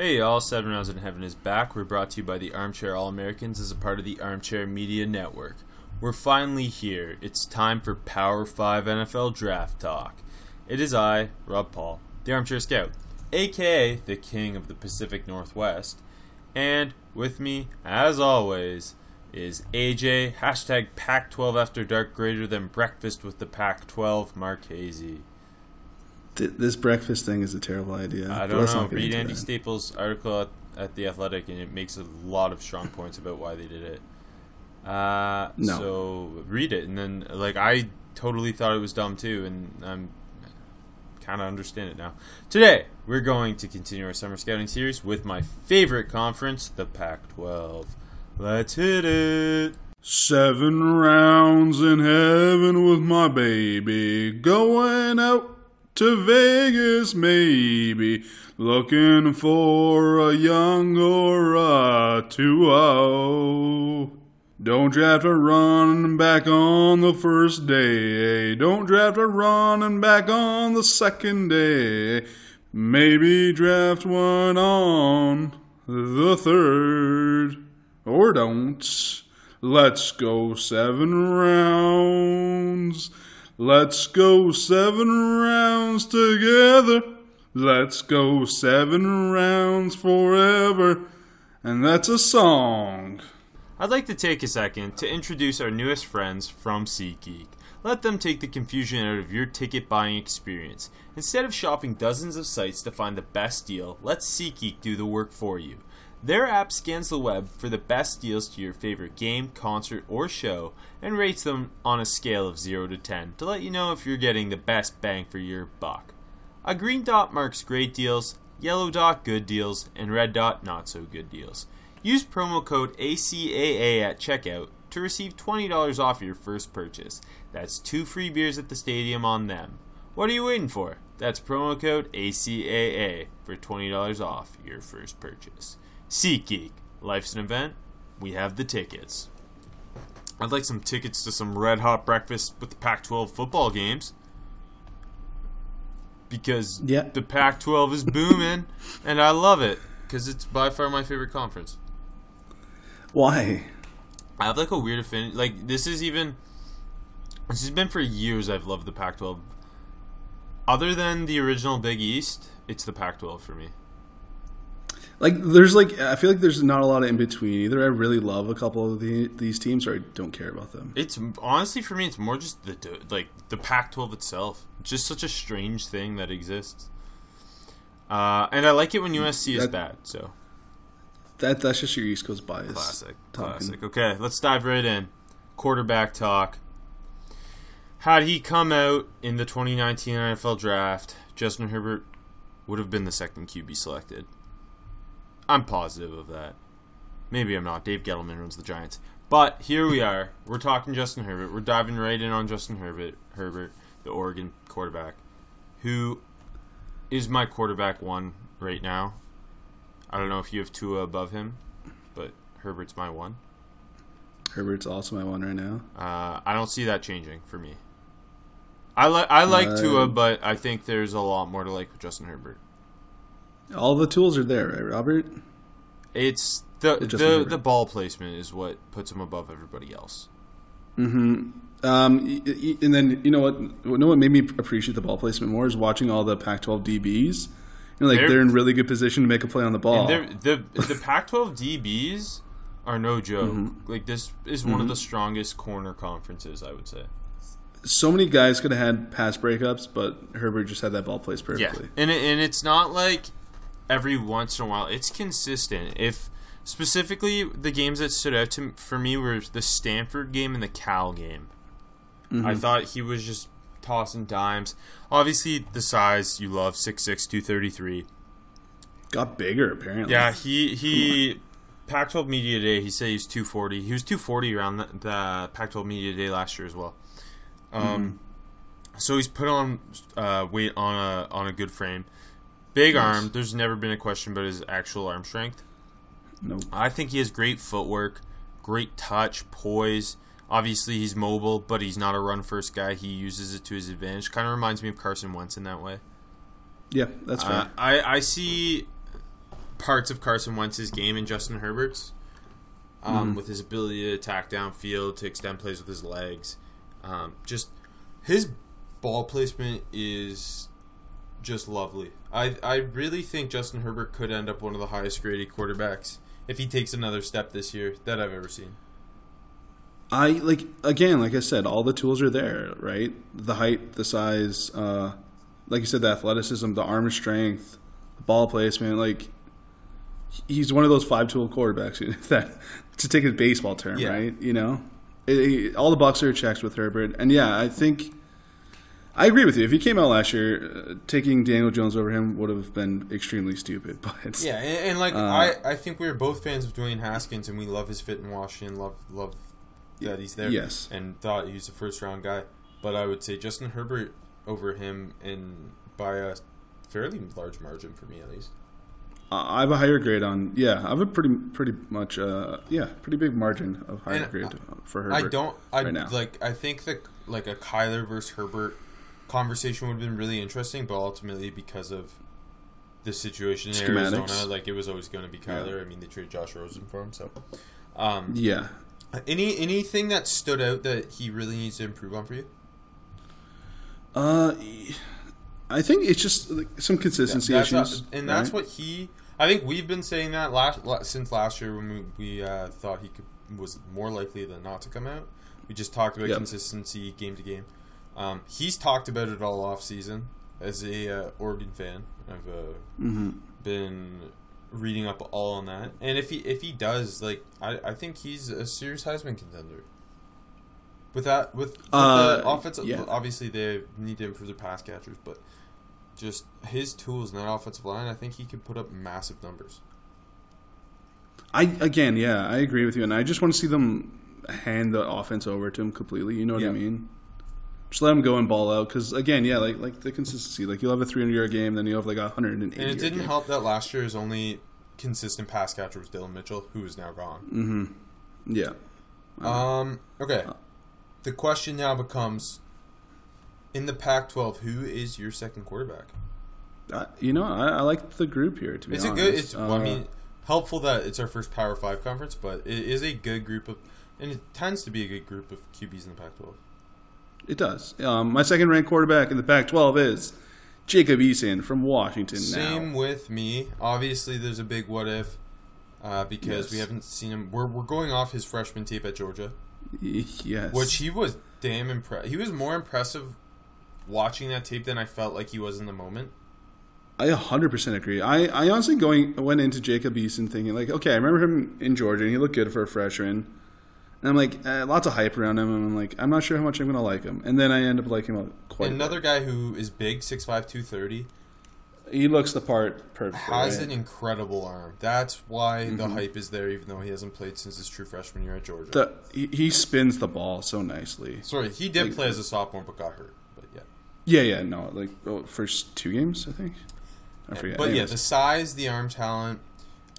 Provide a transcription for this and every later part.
Hey y'all, Seven Rounds in Heaven is back. We're brought to you by the Armchair All Americans as a part of the Armchair Media Network. We're finally here. It's time for Power 5 NFL Draft Talk. It is I, Rob Paul, the Armchair Scout, aka the King of the Pacific Northwest, and with me, as always, is AJ, hashtag Pac 12 After Dark greater than breakfast with the Pac 12, Marchese. Th- this breakfast thing is a terrible idea. I don't know. Read Andy that. Staples' article at, at The Athletic, and it makes a lot of strong points about why they did it. Uh, No. So read it, and then, like, I totally thought it was dumb too, and I'm kind of understand it now. Today, we're going to continue our summer scouting series with my favorite conference, the Pac 12. Let's hit it. Seven rounds in heaven with my baby. Going out to Vegas, maybe. Looking for a young or a 2 Don't draft a running back on the first day. Don't draft a running back on the second day. Maybe draft one on the third. Or don't. Let's go seven rounds. Let's go seven rounds together. Let's go seven rounds forever. And that's a song. I'd like to take a second to introduce our newest friends from SeatGeek. Let them take the confusion out of your ticket buying experience. Instead of shopping dozens of sites to find the best deal, let SeatGeek do the work for you. Their app scans the web for the best deals to your favorite game, concert, or show and rates them on a scale of 0 to 10 to let you know if you're getting the best bang for your buck. A green dot marks great deals, yellow dot good deals, and red dot not so good deals. Use promo code ACAA at checkout to receive $20 off your first purchase. That's two free beers at the stadium on them. What are you waiting for? That's promo code ACAA for $20 off your first purchase. SeatGeek. Life's an event. We have the tickets. I'd like some tickets to some red hot breakfast with the Pac 12 football games. Because Yeah. the Pac 12 is booming, and I love it. Because it's by far my favorite conference. Why? I have like a weird affinity. Like this is even. This has been for years. I've loved the Pac-12. Other than the original Big East, it's the Pac-12 for me. Like, there's like, I feel like there's not a lot of in between. Either I really love a couple of the, these teams or I don't care about them. It's honestly for me, it's more just the like the Pac-12 itself. Just such a strange thing that exists. Uh, and I like it when USC is bad. So That That's just your East Coast bias. classic, talking. classic. Okay, let's dive right in. Quarterback talk. Had he come out in the 2019 NFL draft, Justin Herbert would have been the second QB selected. I'm positive of that. Maybe I'm not. Dave Gettleman runs the Giants. But here we are. We're talking Justin Herbert. We're diving right in on Justin Herbert, Herbert, the Oregon quarterback, who is my quarterback one right now. I don't know if you have Tua above him, but Herbert's my one. Herbert's also my one right now. Uh, I don't see that changing for me. I like I like Uh, Tua, but I think there's a lot more to like with Justin Herbert. All the tools are there, right, Robert? It's the Justin the, the ball placement is what puts him above everybody else. Um, y- y- and then you know what? You know what made me appreciate the ball placement more is watching all the Pac-12 DBs. You know, like They're- they're, in really good position to make a play on the ball. And the the Pac-12 DBs are no joke. Mm-hmm. Like this is one of the strongest corner conferences, I would say. So many guys could have had pass breakups, but Herbert just had that ball placed perfectly. Yeah, and it, and it's not like every once in a while. It's consistent. If specifically the games that stood out to for me were the Stanford game and the Cal game. I thought he was just tossing dimes. Obviously, the size you love 6'6", 233. Got bigger apparently. Yeah, he he Pac-12 Media Day, he said he's 240. He was 240 around the, the Pac-12 Media Day last year as well. Um, so he's put on uh, weight on a on a good frame, big Nice. arm. There's never been a question about his actual arm strength. Nope. I think he has great footwork, great touch, poise. Obviously, he's mobile, but he's not a run first guy. He uses it to his advantage. Kind of reminds me of Carson Wentz in that way. Yeah, that's fair. Uh, I I see parts of Carson Wentz's game in Justin Herbert's, um, with his ability to attack downfield, to extend plays with his legs. Um, just his ball placement is just lovely. I I really think Justin Herbert could end up one of the highest graded quarterbacks if he takes another step this year that I've ever seen. I like again, like I said, all the tools are there, right? The height, the size, uh, like you said, the athleticism, the arm strength, the ball placement. Like he's one of those five tool quarterbacks that, to take a baseball term, Yeah. right? You know, It- it- all the boxes are checked with Herbert, and yeah, I think I agree with you. If he came out last year, uh, taking Daniel Jones over him would have been extremely stupid. But Yeah, and, and like Uh, I, I think we are both fans of Dwayne Haskins, and we love his fit in Washington. Love, love that he's there. Yes. and thought he was a first round guy. But I would say Justin Herbert over him, and by a fairly large margin for me at least. I have a higher grade on. Yeah, I have a pretty pretty much. Uh, yeah, pretty big margin of higher And grade for Herbert. I don't. I right now. like. I think that like a Kyler versus Herbert conversation would have been really interesting, but ultimately because of the situation in Schematics. Arizona, like it was always going to be Kyler. I mean, they traded Josh Rosen for him, so. Um, Yeah, Any anything that stood out that he really needs to improve on for you? uh, I think it's just like, some consistency That's issues, and that's right? what he. I think we've been saying that last la- since last year when we, we uh, thought he could was more likely than not to come out. We just talked about Yep. consistency game to game. Um, he's talked about it all off season as a uh, Oregon fan. I've uh, Mm-hmm. been reading up all on that, and if he if he does, like I, I think he's a serious Heisman contender. With that, with, with Uh, the offensive, yeah. obviously they need to improve their pass catchers, but just his tools in that offensive line, I think he could put up massive numbers. I again, yeah, I agree with you, and I just want to see them hand the offense over to him completely. You know what Yeah. I mean? Just let him go and ball out because again, yeah, like like the consistency. Like you'll have a 300 yard game, then you'll have like a 180. And it didn't game. help that last year's only consistent pass catcher was Dillon Mitchell, who is now gone. Mm-hmm. Yeah. Um. Okay. The question now becomes: In the Pac-12, who is your second quarterback? Uh, you know, I, I like the group here. To be It's a honest, good. It's. well, I Uh, mean, helpful that it's our first Power Five conference, but it is a good group of, and it tends to be a good group of QBs in the Pac-12. It does. Um, my second ranked quarterback in the Pac-12 is Jacob Eason from Washington. Same now, with me. Obviously, there's a big what if, uh, because Yes. we haven't seen him. We're we're going off his freshman tape at Georgia. Yes, Which he was damn impressed. He was more impressive watching that tape than I felt like he was in the moment. I 100% agree. I, I honestly going went into Jacob Eason thinking like, okay, I remember him in Georgia and he looked good for a freshman. And I'm like, uh, lots of hype around him, and I'm like, I'm not sure how much I'm gonna like him. And then I end up liking him quite. a Another guy who is big, 6'5", 230, he looks the part perfectly. has right? an incredible arm. That's why the hype is there, even though he hasn't played since his true freshman year at Georgia. The, he, he spins the ball so nicely. Sorry, he did like- play as a sophomore, but got hurt. But yeah, Yeah, yeah, no, like oh, first two games, I think. I forget. but yeah, the size, the arm talent,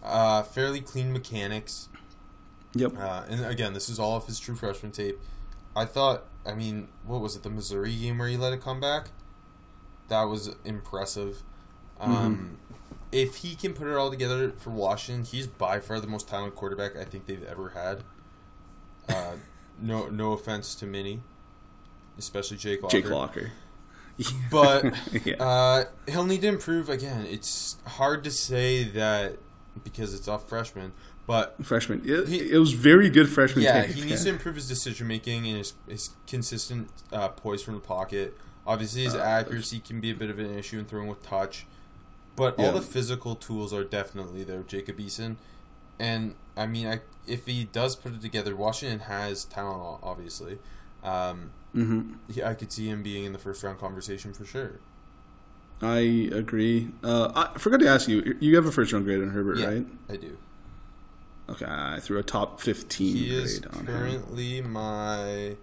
uh, fairly clean mechanics. Yep. Uh, and again, this is all of his true freshman tape. I thought, I mean, what was it, the Missouri game where he let it come back? That was impressive. Um, If he can put it all together for Washington, he's by far the most talented quarterback I think they've ever had. Uh, no, no offense to Minnie, especially Jake Locker. Jake Locker. But yeah. uh, he'll need to improve again. It's hard to say that because it's off freshman, but freshman. It, he- it was very good freshman. yeah, he needs to improve his decision making and his, his consistent uh, poise from the pocket. Obviously, his Uh, accuracy can be a bit of an issue in throwing with touch, but Yeah. all the physical tools are definitely there. Jacob Eason, and I mean, I, if he does put it together, Washington has talent, obviously. Um, hmm yeah, I could see him being in the first round conversation for sure. I agree. Uh, I forgot to ask you. You have a first round grade on Herbert, Yeah, right? I do. Okay, I threw a top fifteen He is grade on him. currently my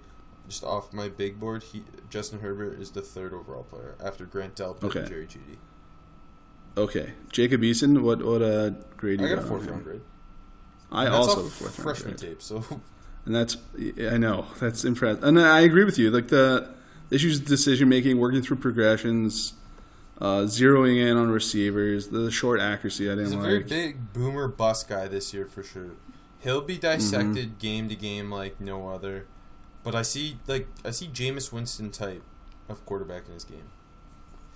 just off my big board. He Justin Herbert is the third overall player after Grant Delpit Okay. and Jerry Jeudy. Okay, Jacob Eason, what what uh, grade? I you got a fourth round grade. I And also a fourth round freshman grade. tape. So and that's I know that's impressive, and I agree with you. Like the issues with decision making, working through progressions, uh, zeroing in on receivers, the short accuracy. I didn't He's like. a very big boomer bust guy this year for sure. He'll be dissected Mm-hmm. game to game like no other. But I see like I see Jameis Winston type of quarterback in his game.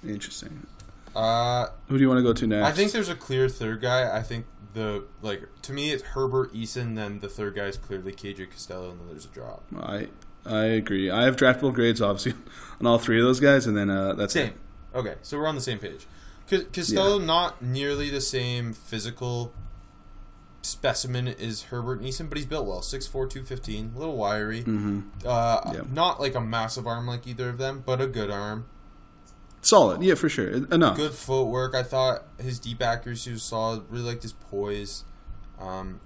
Interesting. Uh, Who do you want to go to next? I think there's a clear third guy. I think the like to me it's Herbert Eason. Then the third guy is clearly KJ Costello, and then there's a drop. I I agree. I have draftable grades obviously on all three of those guys, and then uh, that's Same. it. Okay, so we're on the same page. Costello not nearly the same physical specimen as Herbert Neeson, but he's built well. 6'4", 215, a little wiry. hmm Uh, Yeah. Not like a massive arm like either of them, but a good arm. Solid, yeah, for sure. Enough. Good footwork. I thought his deep accuracy was solid. Really liked his poise. Um,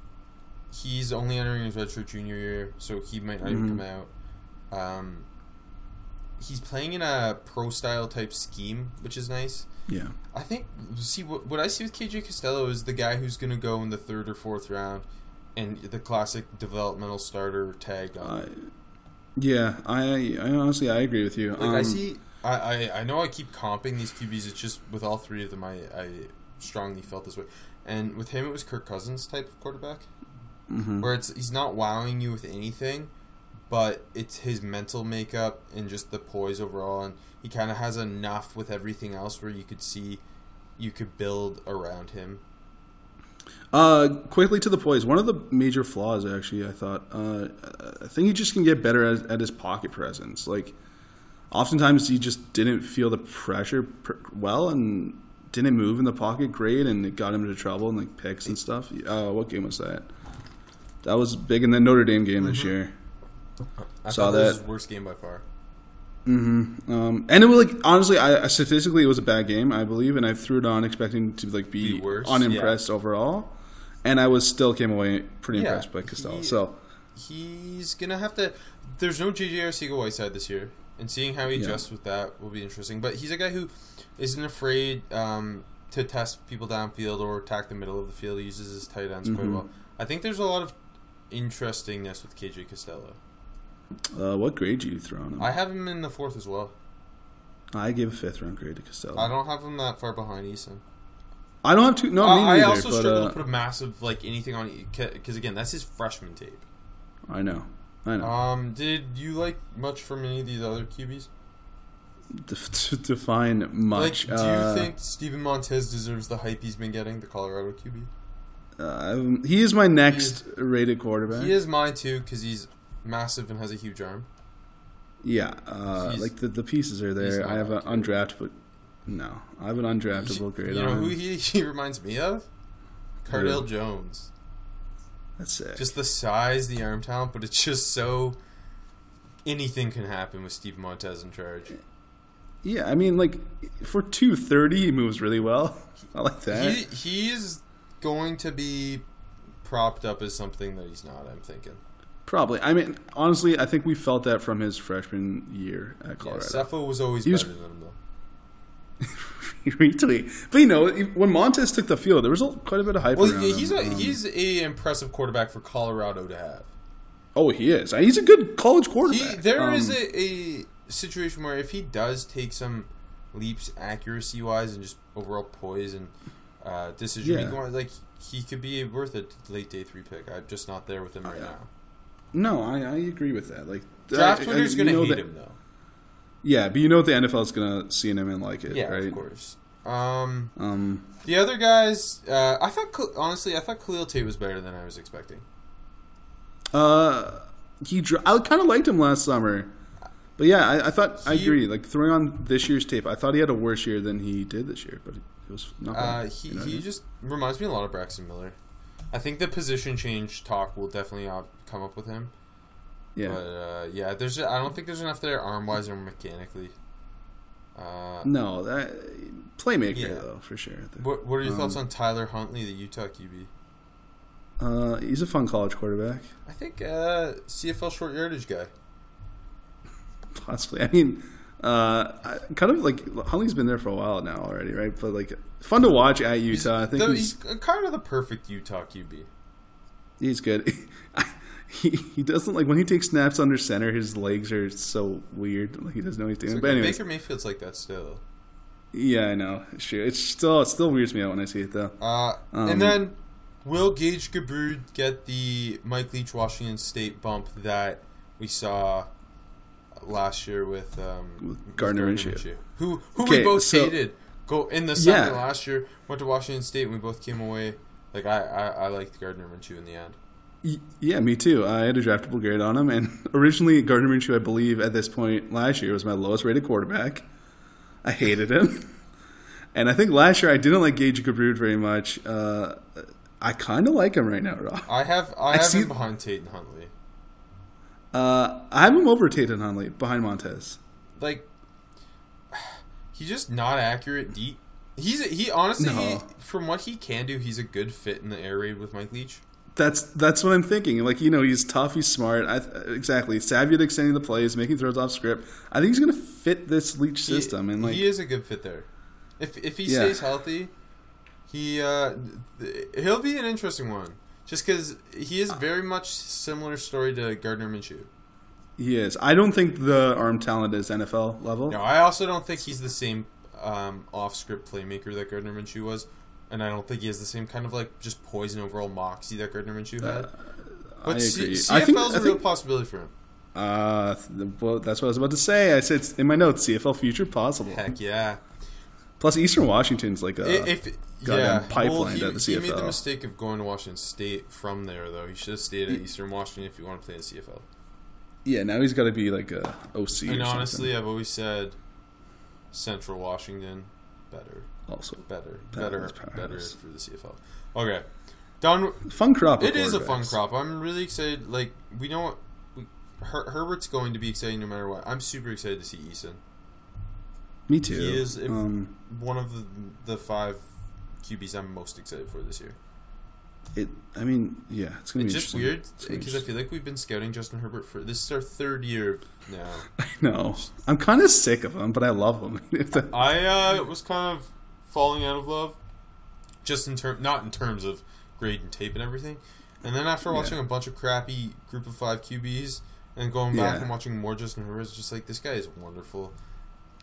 he's only entering his redshirt junior year, so he might not even Mhm. come out. Um, he's playing in a pro style type scheme, which is nice. Yeah. I think see what what I see with KJ Costello is the guy who's going to go in the third or fourth round, and the classic developmental starter tag on. I, yeah, I, I honestly I agree with you. Like I Um, see, I, I I know I keep comping these QBs. It's just with all three of them, I I strongly felt this way. And with him, it was Kirk Cousins type of quarterback, mhm. where it's he's not wowing you with anything, but it's his mental makeup and just the poise overall, and he kind of has enough with everything else where you could see you could build around him. Uh, quickly to the poise. One of the major flaws, actually, I thought. Uh, I think he just can get better at, at his pocket presence. Like, oftentimes he just didn't feel the pressure pr- well and didn't move in the pocket great, and it got him into trouble and like picks and stuff. Uh, what game was that? That was big in the Notre Dame game this Mm-hmm. year. I Saw thought that was that. his worst game by far. Mm-hmm. Um, and it was like honestly, I statistically it was a bad game, I believe, and I threw it on expecting to like be, Be unimpressed overall, and I was still came away pretty Yeah, impressed by Costello. he- So He's gonna have to. There's no JJ Arcega Whiteside this year, and seeing how he Yeah. adjusts with that will be interesting. But he's a guy who isn't afraid um, to test people downfield or attack the middle of the field. He uses his tight ends quite Mhm. well. I think there's a lot of interestingness with KJ Costello. Uh, what grade do you throw on him? I have him in the fourth as well. I gave a fifth round grade to Costello. I don't have him that far behind Eason. I don't have to. No, Uh, me I also but, struggle uh, to put a massive like anything on because again that's his freshman tape. I know. I know. Um, did you like much from any of these other QBs? To define much. Like, do you uh, think Steven Montez deserves the hype he's been getting, the Colorado QB? uh, he is my next rated quarterback? He is mine too because he's massive and has a huge arm. Yeah, uh, He's- like the, the pieces are there. I have an undraftable. No, I have an undraftable grade you know on who he, he reminds me of? Cardale Jones. That's sick. Just the size, the arm talent, but it's just so anything can happen with Steve Montez in charge. yeah, I mean, like for two thirty, he moves really well. I like that. He he's going to be propped up as something that he's not. I'm thinking. Probably. I mean, honestly, I think we felt that from his freshman year at Yeah, Colorado. Sefo was always He was- better than him though. Retweet. But you know, when Montez took the field, there was quite a bit of hype Well, around he's him. a Um, he's a impressive quarterback for Colorado to have. oh, he is. He's a good college He, quarterback. there is Um, a, a situation where if he does take some leaps accuracy wise and just overall poise and uh, decision Yeah. like he could be worth a late day three pick. I'm just not there with him right yeah. now. No, I, I agree with that. Like Draft Twitter's gonna know hate that- him though. Yeah, but you know what the NFL is gonna see in him and like it, Yeah, right? of course. Um, Um, the other guys, uh, I thought honestly, I thought Khalil Tate was better than I was expecting. uh, he I kind of liked him last summer, but yeah, I, I thought I agree. Like throwing on this year's tape, I thought he had a worse year than he did this year, but it was not. Uh, bad, he you know what I he mean? just reminds me a lot of Braxton Miller. I think the position change talk will definitely come up with him. yeah. But uh, yeah, there's I don't think there's enough there arm wise or mechanically. Uh, no, that playmaker Yeah. though for sure. what what are your thoughts Um, on Tyler Huntley, the Utah QB? Uh, he's a fun college quarterback. I think uh, CFL short yardage guy. Possibly. I mean, uh, kind of like Huntley's been there for a while now already, right? But like fun to watch at Utah. I think he's, he's kind of the perfect Utah QB. he's good. he he doesn't like when he takes snaps under center. His legs are so weird. Like he doesn't know what he's doing. So but anyways, Baker Mayfield's like that still. yeah, I know. Sure, it's still it still weirds me out when I see it though. Uh, Um, and then will Gage Gubrud get the Mike Leach Washington State bump that we saw last year with, um, with Gardner Minshew. Who who Okay, we both so- hated. Go in the summer Yeah. last year. Went to Washington State. and We both came away. Like I, I, I liked Gardner Minshew in the end. Yeah, me too. I had a draftable grade on him, and originally Gardner Minshew, I believe, at this point last year was my lowest rated quarterback. I hated him, and I think last year I didn't like Gage Gubrud very much. Uh, I kind of like him right now, Rob. I have I, I have see- him behind Tate and Huntley. Uh, I have him over Tate and Huntley behind Montez. Like he's just not accurate deep. He's he honestly he, from what he can do, he's a good fit in the air raid with Mike Leach. That's that's what I'm thinking. Like you know, he's tough, he's smart. I, exactly, savvy at extending the plays, making throws off script. I think he's going to fit this Leach system, he, and like he is a good fit there. If if he Yeah. stays healthy, he uh, th- he'll be an interesting one. Just because he is very much similar story to Gardner Minshew. he is. I don't think the arm talent is NFL level. No, I also don't think he's the same um, off-script playmaker that Gardner Minshew was, and I don't think he has the same kind of like just poison overall moxie that Gardner Minshew had. I But C- agree. CFL's I think- a I real possibility for him. Uh, well, that's what I was about to say. I said in my notes, CFL future possible. Heck yeah! Plus, Eastern Washington's like a I- if yeah, pipeline well, he, to the he made the mistake of going to Washington State from there, though. He should have stayed at Eastern Washington if you want to play in the CFL. yeah. Now he's got to be like a OC. And honestly, something. I've always said Central Washington better, also better, better, better for the CFL. Okay, done. fun crop. It is a fun crop. I'm really excited. Like we know we, Her, Herbert's going to be exciting no matter what. I'm super excited to see Eason. Me too. He is um, One of the the five QBs I'm most excited for this year. it. I mean, yeah, it's gonna It's be just weird It's gonna be because I feel like we've been scouting Justin Herbert for this is our third year now. I know. I'm kind of sick of him, but I love him. I uh, was kind of falling out of love, just in term, not in terms of grade and tape and everything. And then after Yeah. watching a bunch of crappy group of five QBs and going back Yeah. and watching more Justin Herbert, it's just like this guy is wonderful.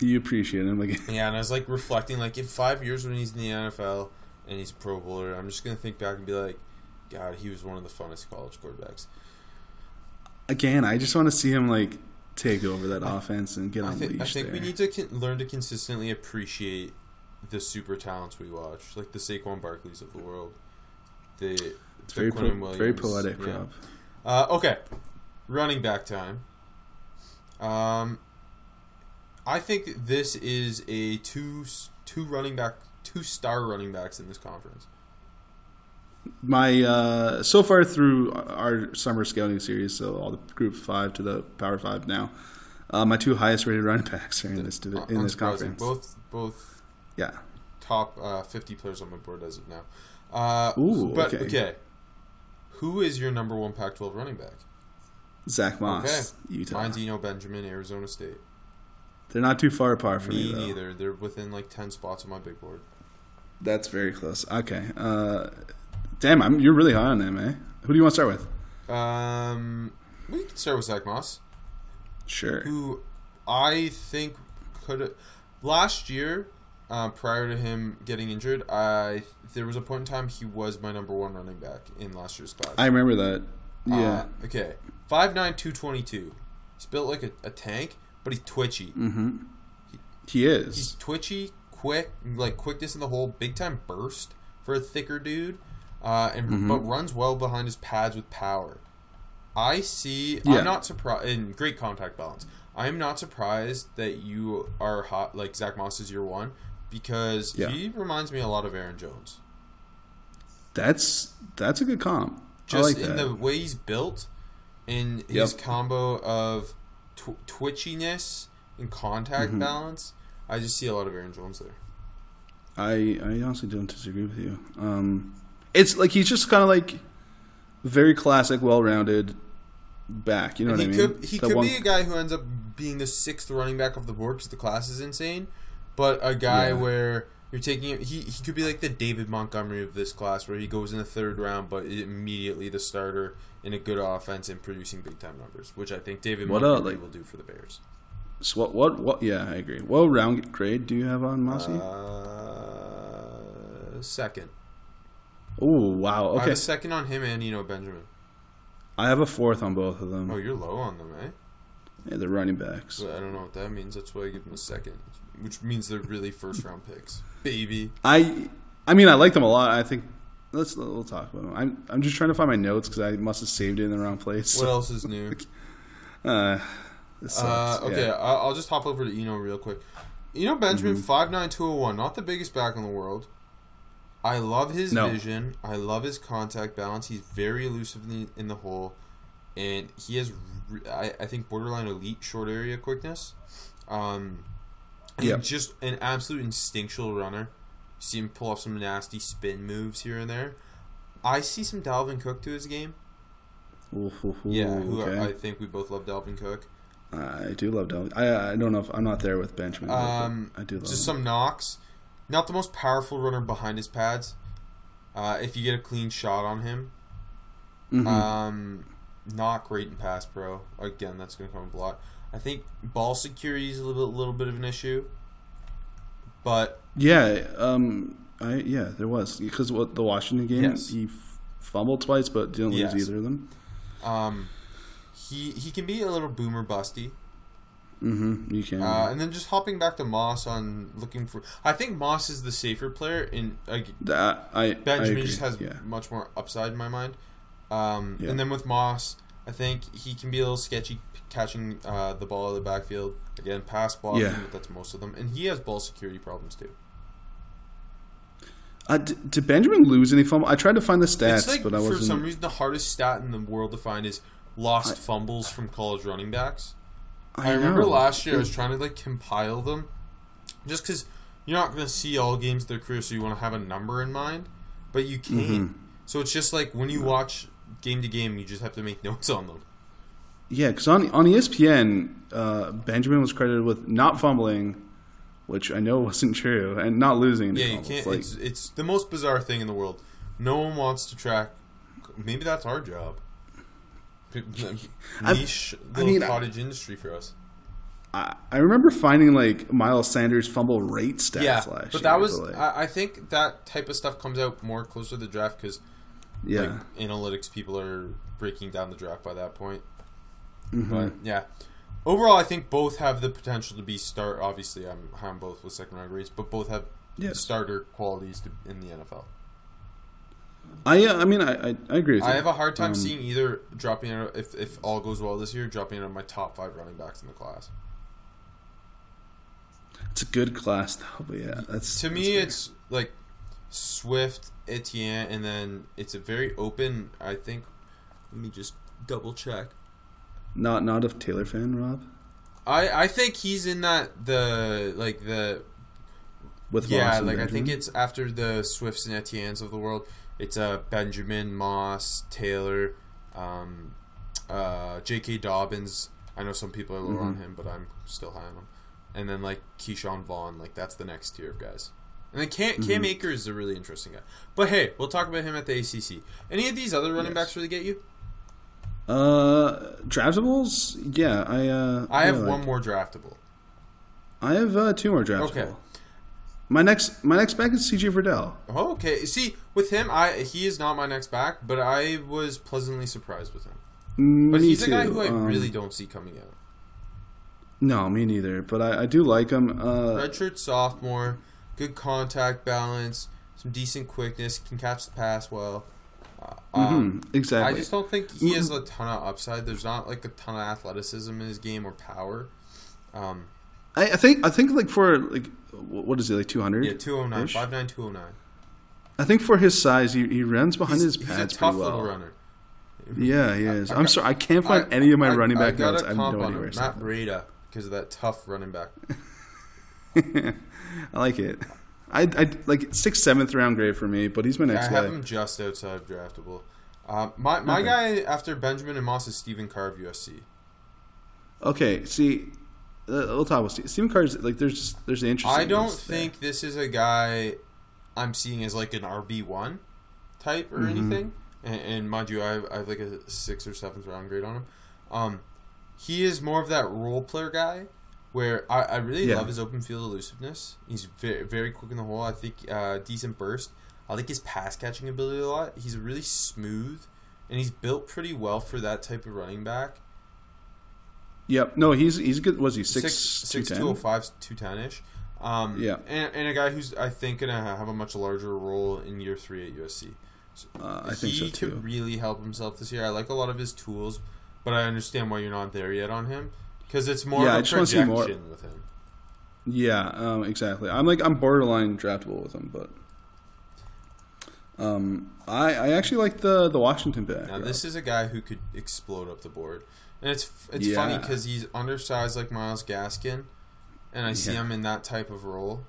you appreciate him, like Yeah, and I was like reflecting, like in five years when he's in the NFL and he's a Pro Bowler, I'm just gonna think back and be like, God, he was one of the funnest college quarterbacks. again, I just want to see him like take over that offense and get I on think, leash I think there. we need to con- learn to consistently appreciate the super talents we watch, like the Saquon Barkleys of the world. The it's the very po- very poetic, yeah. Rob. Uh, okay, running back time. Um, I think this is a two two running back two star running backs in this conference. My uh, so far through our summer scouting series, so all the Group Five to the Power Five now, uh, my two highest rated running backs are in this in this conference. Both both Yeah, top uh, fifty players on my board as of now. Uh, Ooh, but okay. okay. Who is your number one Pac-12 running back? Zach Moss, Okay. Utah. Mine's Eno Benjamin, Arizona State. They're not too far apart from Me me, neither. They're within like ten spots on my big board. That's very close. Okay. Uh, damn, I'm, you're really high on them, eh? Who do you want to start with? Um, we can start with Zach Moss, Sure. who I think could last year, uh, prior to him getting injured, I there was a point in time he was my number one running back in last year's class. I remember that. Yeah. Uh, okay. 5'9", 222. He's built like a, a tank, but he's twitchy. mm-hmm. He is. He's twitchy, quick, like quickness in the hole, big time burst for a thicker dude, uh, and Mm-hmm. but runs well behind his pads with power. I see. Yeah. I'm not surprised. And great contact balance. I am not surprised that you are hot like Zach Moss is your one because Yeah. he reminds me a lot of Aaron Jones. That's that's a good comp. Just like in that. the way he's built, in his Yep. combo of tw- twitchiness and contact Mm-hmm. balance, I just see a lot of Aaron Jones there. I I honestly don't disagree with you. Um, it's like he's just kind of like very classic, well-rounded back. You know And what he I mean? could he That could one- be a guy who ends up being the sixth running back of the board because the class is insane, but a guy Yeah. where you're taking he he could be like the David Montgomery of this class where he goes in the third round but immediately the starter in a good offense and producing big time numbers, which I think David What, Montgomery like- will do for the Bears. So what? What? What? Yeah, I agree. What round grade do you have on Mossy? Uh, second. oh wow. I have Okay, a second on him and you know Benjamin. I have a fourth on both of them. Oh, you're low on them, eh? Yeah, they're running backs. I don't know what that means. That's why I give them a second, which means they're really first round picks, baby. I, I mean, I like them a lot. I think let's we'll talk about them. I'm I'm just trying to find my notes because I must have saved it in the wrong place. What else is new? Uh, Uh, okay, Yeah. I'll, just hop over to Eno real quick. Eno Benjamin, Mm-hmm. five nine two zero one, not the biggest back in the world. I love his No. vision. I love his contact balance. He's very elusive in the, in the hole, and he has, I, I think, borderline elite short area quickness. Um, and just an absolute instinctual runner. See him pull off some nasty spin moves here and there. I see some Dalvin Cook to his game. Oof, ooh, Yeah, who okay. I think we both love Dalvin Cook. I do love Dalvin. I I don't know if I'm not there with Benjamin. Um, I do love just him. some knocks. Not the most powerful runner behind his pads. Uh, if you get a clean shot on him, Mhm. um, not great in pass pro. Again, that's going to come a lot. I think ball security is a little bit, little bit of an issue, but yeah, um, I yeah, there was because what the Washington game Yes. he f- fumbled twice but didn't Yes. lose either of them. um, he he can be a little boomer busty. Mm-hmm. You can. Uh, and then just hopping back to Moss on looking for, I think Moss is the safer player. In that I I Benjamin agree. just has yeah. much more upside in my mind. Um, Yeah. And then with Moss, I think he can be a little sketchy catching uh, the ball out of the backfield. Again, pass blocking, Yeah. but that's most of them. And he has ball security problems too. Uh, d- did Benjamin lose any fumble? I tried to find the stats, like but I for wasn't. some reason the hardest stat in the world to find is lost fumbles from college running backs. I, remember know. last year I was trying to like compile them, just because you're not going to see all games of their career, so you want to have a number in mind, but you can't. Mm-hmm. So it's just like when you watch game to game, you just have to make notes on them. Yeah, because on on ESPN, uh, Benjamin was credited with not fumbling, which I know wasn't true, and not losing. Yeah, you fumbles. can't. Like, it's, it's the most bizarre thing in the world. No one wants to track. Maybe that's our job. Niche little mean, I- cottage industry for us. I, I remember finding like Miles Sanders fumble rate stats yeah, last but year. that was. like, I, I think that type of stuff comes out more closer to the draft because yeah. like analytics people are breaking down the draft by that point. Mhm. But yeah, overall, I think both have the potential to be start. Obviously, I'm high on both with second round grades, but both have Yes. starter qualities to, in the NFL. I yeah, I mean I I, I agree with you. I have a hard time Um, seeing either dropping out if if all goes well this year, dropping out of my top five running backs in the class. It's a good class though, but yeah, that's To me, it's like Swift, Etienne, and then it's a very open. I think. Let me just double check. not not a Taylor fan, Rob. I I think he's in that the like the With yeah like I think it's after the Swifts and Etiennes of the world. It's uh Benjamin Moss Taylor, um, uh, J.K. Dobbins. I know some people are lower on Mhm. him, but I'm still high on him. And then like Ke'Shawn Vaughn, like that's the next tier of guys. And then Cam, Cam Mhm. Akers is a really interesting guy. But hey, we'll talk about him at the ACC. Any of these other running Yes. backs really get you? uh draftables. Yeah, I uh I have one more draftable. I have uh, two more draftable. Okay. My next my next back is CJ Verdell. Oh, okay. See, with him, I he is not my next back, but I was pleasantly surprised with him. But he's too. a guy who I um, really don't see coming out. No, me neither. But I, I do like him. Uh, Redshirt sophomore, good contact balance, some decent quickness, can catch the pass well. Uh, um, mhm, exactly. I just don't think he has a ton of upside. There's not like a ton of athleticism in his game or power. Um, I, I think I think like for like what is it like two hundred? yeah, 209, 5'9", 209. I think for his size, he, he runs behind He's, his he's pads a tough pretty well. little runner. Yeah, he is. I- am sorry, I can't find I- any of my I- running back I got notes. a I have comp no on idea him, where it's Matt Breida because of that tough running back. I like it. I, I like sixth, seventh round grade for me, but he's my next yeah, I next have guy. him just outside of draftable. Uh, my my Okay. guy after Benjamin and Moss is Stephen Carr of USC. Okay, see, uh, we'll talk about Steve. Stephen Carr's like there's just there's the interesting. I don't think this is a guy I'm seeing as like an RB one type or Mm-hmm. anything. And, and mind you, I have, I have like a sixth or seventh round grade on him. Um, he is more of that role player guy where I, I really Yeah. love his open field elusiveness. He's very very quick in the hole. I think uh, decent burst. I like his pass catching ability a lot. He's really smooth, and he's built pretty well for that type of running back. Yep. No, he's he's good. Was he six six two six two oh five two ten ish. Um, Yeah. and, and a guy who's I think gonna have a much larger role in year three at USC. So Uh, I think so too. he could really help himself this year. I like a lot of his tools, but I understand why you're not there yet on him because it's more Yeah, of a see more. with him. Yeah, um, exactly. I'm like I'm borderline draftable with him, but um, I I actually like the the Washington pick. Now this is a guy who could explode up the board, and it's it's Yeah. funny because he's undersized like Myles Gaskin, and I see him in that type of role.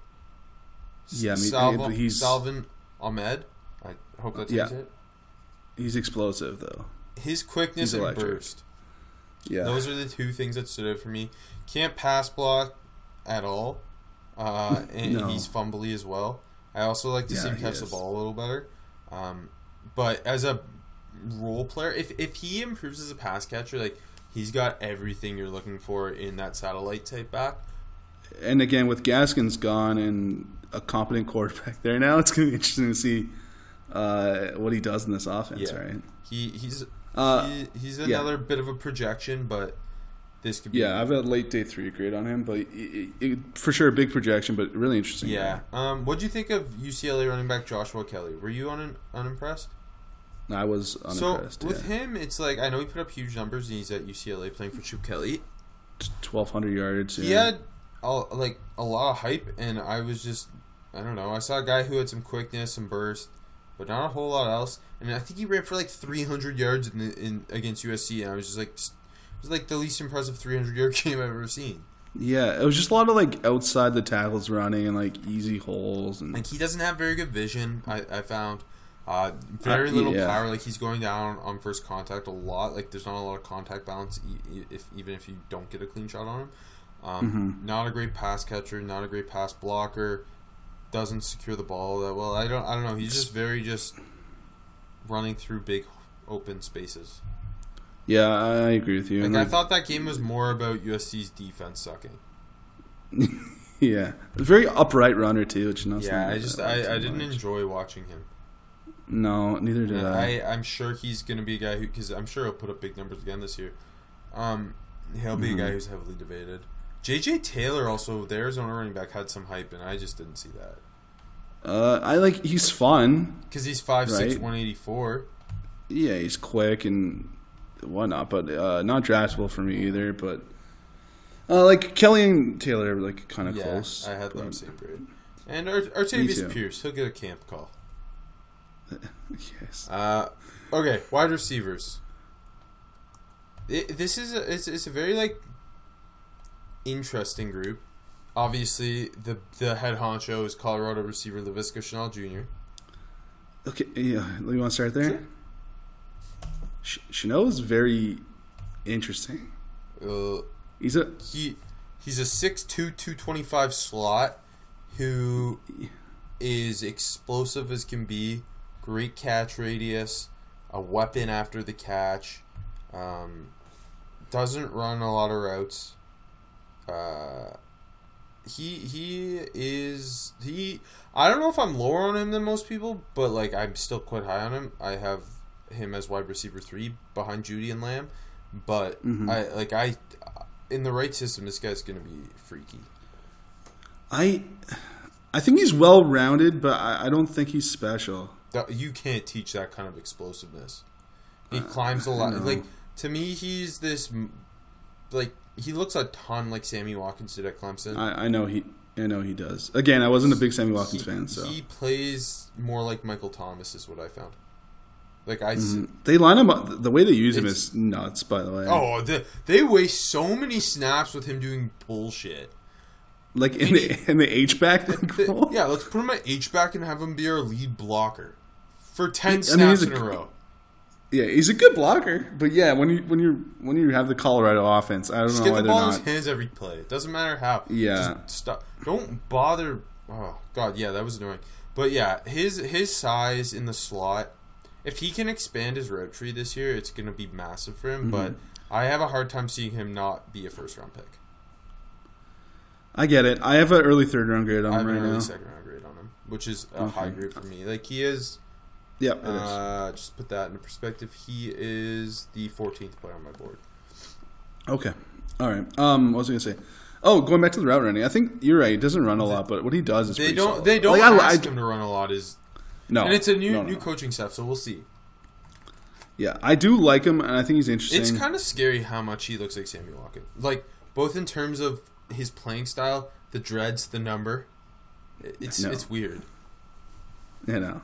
Yeah, I mean, he's- Salvon Ahmed. I hope that's Yeah. it. he's explosive though. His quickness and burst. Yeah, Those are the two things that stood out for me. Can't pass block at all, uh, and No. he's fumbly as well. I also like to see him catch the ball a little better. Um, but as a role player, if if he improves as a pass catcher, like he's got everything you're looking for in that satellite type back. and again with Gaskins gone and a competent quarterback there now, it's gonna be interesting to see uh, what he does in this offense. Yeah. Right? He he's Uh, he, he's yeah. another bit of a projection, but this could be Yeah, I've got late day three grade on him, but it, it, it- for sure a big projection, but really interesting. yeah. Um, what do you think of UCLA running back Joshua Kelley? Were you un- unimpressed? I was unimpressed. So with yeah. him, it's like I know he put up huge numbers and he's at UCLA playing for Chip Kelly. twelve hundred yards. He had a, like a lot of hype, and I was just I don't know. I saw a guy who had some quickness, some burst, but not a whole lot else. And I think he ran for like 300 yards in, the, in against USC, and I was just like, it was like the least impressive 300 yard game I've ever seen. Yeah, it was just a lot of like outside the tackles running and like easy holes and Like he doesn't have very good vision. I, I found uh, very Uh, little yeah. power. Like he's going down on first contact a lot. Like there's not a lot of contact balance. If even if you don't get a clean shot on him, um, Mm-hmm. not a great pass catcher. Not a great pass blocker. Doesn't secure the ball that well. I don't. I don't know. He's just very just running through big open spaces. yeah, I, agree with you. Like and I thought that game was more about USC's defense sucking. yeah, very upright runner too. Which not Yeah, I just I, I didn't much. enjoy watching him. No, neither did And I. I, I'm sure he's going to be a guy who, because I'm sure he'll put up big numbers again this year. Um, he'll be Mhm. a guy who's heavily debated. JJ Taylor, also, the Arizona running back, had some hype, and I just didn't see that. Uh, I like he's fun. Because he's 5'6, Right. 184. Yeah, he's quick and whatnot, but uh, not draftable for me either. But uh, like Kelley and Taylor are like kind of Yeah, close. I had them same. And Ar- Me Artavis. Pierce, he'll get a camp call. Yes. Uh, okay, wide receivers. It, this is a, it's, it's a very like interesting group. Obviously, the the head honcho is Colorado receiver Laviska Shenault Jr. Okay, yeah. You want to start there? Sh- Chanel is very interesting. Uh, He's a he he's a 6'2", 225 slot who is explosive as can be. Great catch radius, a weapon after the catch. Um, doesn't run a lot of routes. Uh, he he is he. I don't know if I'm lower on him than most people, but like I'm still quite high on him. I have him as wide receiver three behind Jeudy and Lamb, but Mhm. I like I in the right system, this guy's gonna be freaky. I I think he's well rounded, but I, I don't think he's special. You can't teach that kind of explosiveness. He climbs a lot. Like to me, he's this like he looks a ton like Sammy Watkins did at Clemson. I, I know he I know he does. Again, I wasn't a big Sammy Watkins he, fan, so he plays more like Michael Thomas is what I found. Like I Mhm. they line him up. The way they use him is nuts. By the way, oh the, they waste so many snaps with him doing bullshit. like in the in the H back. Yeah, let's put him at H back and have him be our lead blocker for ten I mean, snaps he's a in a gr- row. Yeah, he's a good blocker, but yeah, when you when you when you have the Colorado offense, I don't Just know get why the ball in not. his hands every play. It doesn't matter how. Yeah. Just stop. Don't bother. Oh god, yeah, that was annoying. But yeah, his his size in the slot. If he can expand his route tree this year, it's going to be massive for him. But Mm-hmm. I have a hard time seeing him not be a first round pick. I get it. I have an early third round grade on I have him an early now. second round grade on him, which is a high grade for me. Like he is. Yep, it is. Uh, just put that into perspective. He is the 14th player on my board. Okay. All right. Um, what was I gonna say? Oh, going back to the route running, I think you're right. He doesn't run a lot, but what he does is They pretty don't. solid. They don't Like, I- ask I- him to run a lot. Is No, and it's a new no, no, new coaching staff, so we'll see. Yeah, I do like him, and I think he's interesting. It's kind of scary how much he looks like Sammy Watkins. Like both in terms of his playing style, the dreads, the number. It's No. it's weird. you know,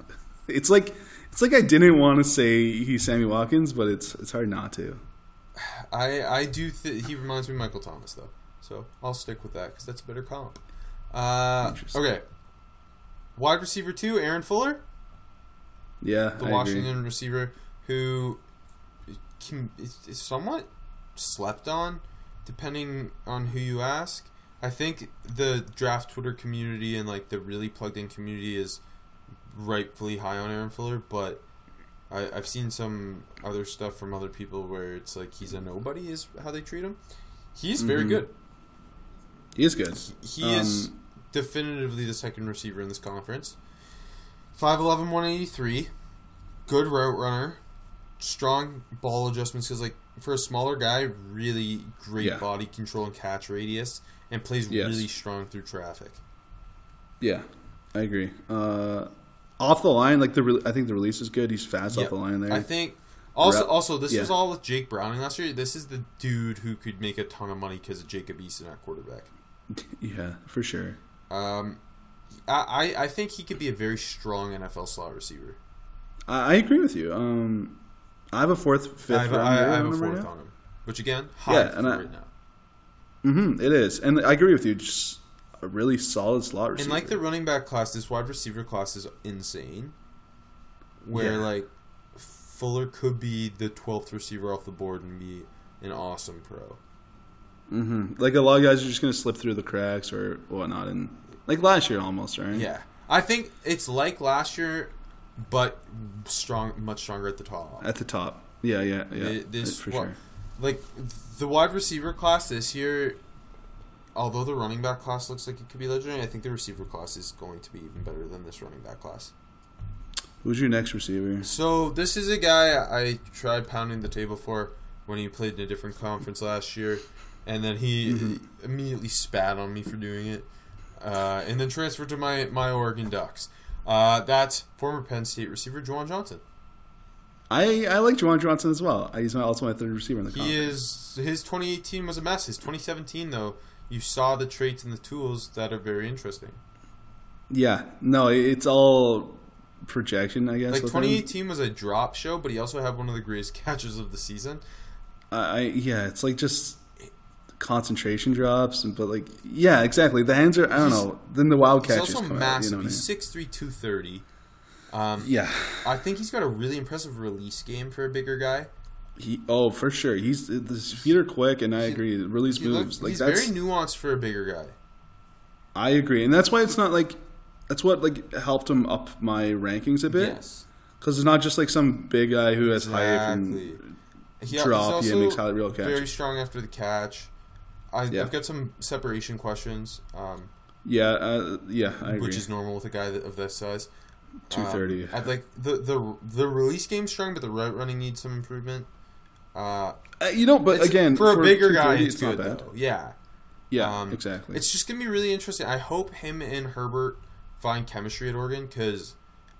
it's like it's like I didn't want to say he's Sammy Watkins, but it's it's hard not to. I I do. Th- he reminds me of Michael Thomas though, so I'll stick with that because that's a better comp. Uh, okay. Wide receiver two, Aaron Fuller, Yeah, the I Washington agree. receiver who can, is, is somewhat slept on, depending on who you ask. I think the draft Twitter community and like the really plugged in community is rightfully high on Aaron Fuller, but I, I've seen some other stuff from other people where it's like he's a nobody is how they treat him. He's very Mhm. good. He is good. He is Um, definitively the second receiver in this conference. 5'11", 183. Good route runner. Strong ball adjustments because, like, for a smaller guy, really great Yeah. body control and catch radius, and plays Yes. really strong through traffic. Yeah, I agree. Uh, off the line, like the re- I think the release is good. He's fast Yeah. off the line there. I think. Also, also, this yeah. was all with Jake Browning last year. This is the dude who could make a ton of money because of Jacob Eason at quarterback. yeah, for sure. Um, I, I think he could be a very strong NFL slot receiver. I, I agree with you. Um, I have a fourth, fifth I have, I, I have a him right fourth on him, which again, high Yeah, and I- right now. Mm-hmm, it is, and I agree with you. Just a really solid slot receiver. And like the running back class, this wide receiver class is insane. Where Yeah. like Fuller could be the twelfth receiver off the board and be an awesome pro. Mm-hmm. Like a lot of guys are just going to slip through the cracks or whatnot, and like last year almost, right? Yeah, I think it's like last year, but strong, much stronger at the top. at the top. Yeah, yeah, yeah. Th- this for well, sure. like the wide receiver class this year. Although the running back class looks like it could be legendary, I think the receiver class is going to be even better than this running back class. Who's your next receiver? So this is a guy I tried pounding the table for when he played in a different conference last year, and then he Mm-hmm. immediately spat on me for doing it, uh, and then transferred to my my Oregon Ducks. Uh, that's former Penn State receiver Juwan Johnson. I I like Juwan Johnson as well. Use my also my third receiver in the He conference. is his 2018 was a mess. His 2017 though, you saw the traits and the tools that are very interesting. Yeah, no, it's all projection, I guess. Like with him. 2018 was a drop show, but he also had one of the greatest catches of the season. I I- yeah, it's like just concentration drops, but like yeah, exactly. The hands are I don't He's- know. Then the wild He's catches also come massive. out. You know he's mean? 6'3", 230. Um, Yeah, I think he's got a really impressive release game for a bigger guy. He oh for sure. He's his feet are quick, and I He- agree. Release He moves like he's that's. very nuanced for a bigger guy. I agree, and that's why it's not like that's what like helped him up my rankings a bit Yes, because it's not just like some big guy who has exactly. and He, drop makes high real catch. very strong after the catch. I, Yeah. I've got some separation questions, um, yeah, uh, yeah. I agree. which is normal with a guy that, of this size. two thirty. Um, I'd like the the the release game's strong, but the route running needs some improvement. Uh, Uh, you know, but again, for a bigger guy, 230, it's, good not bad. though. Yeah, Yeah, Um, exactly. It's just gonna be really interesting. I hope him and Herbert find chemistry at Oregon because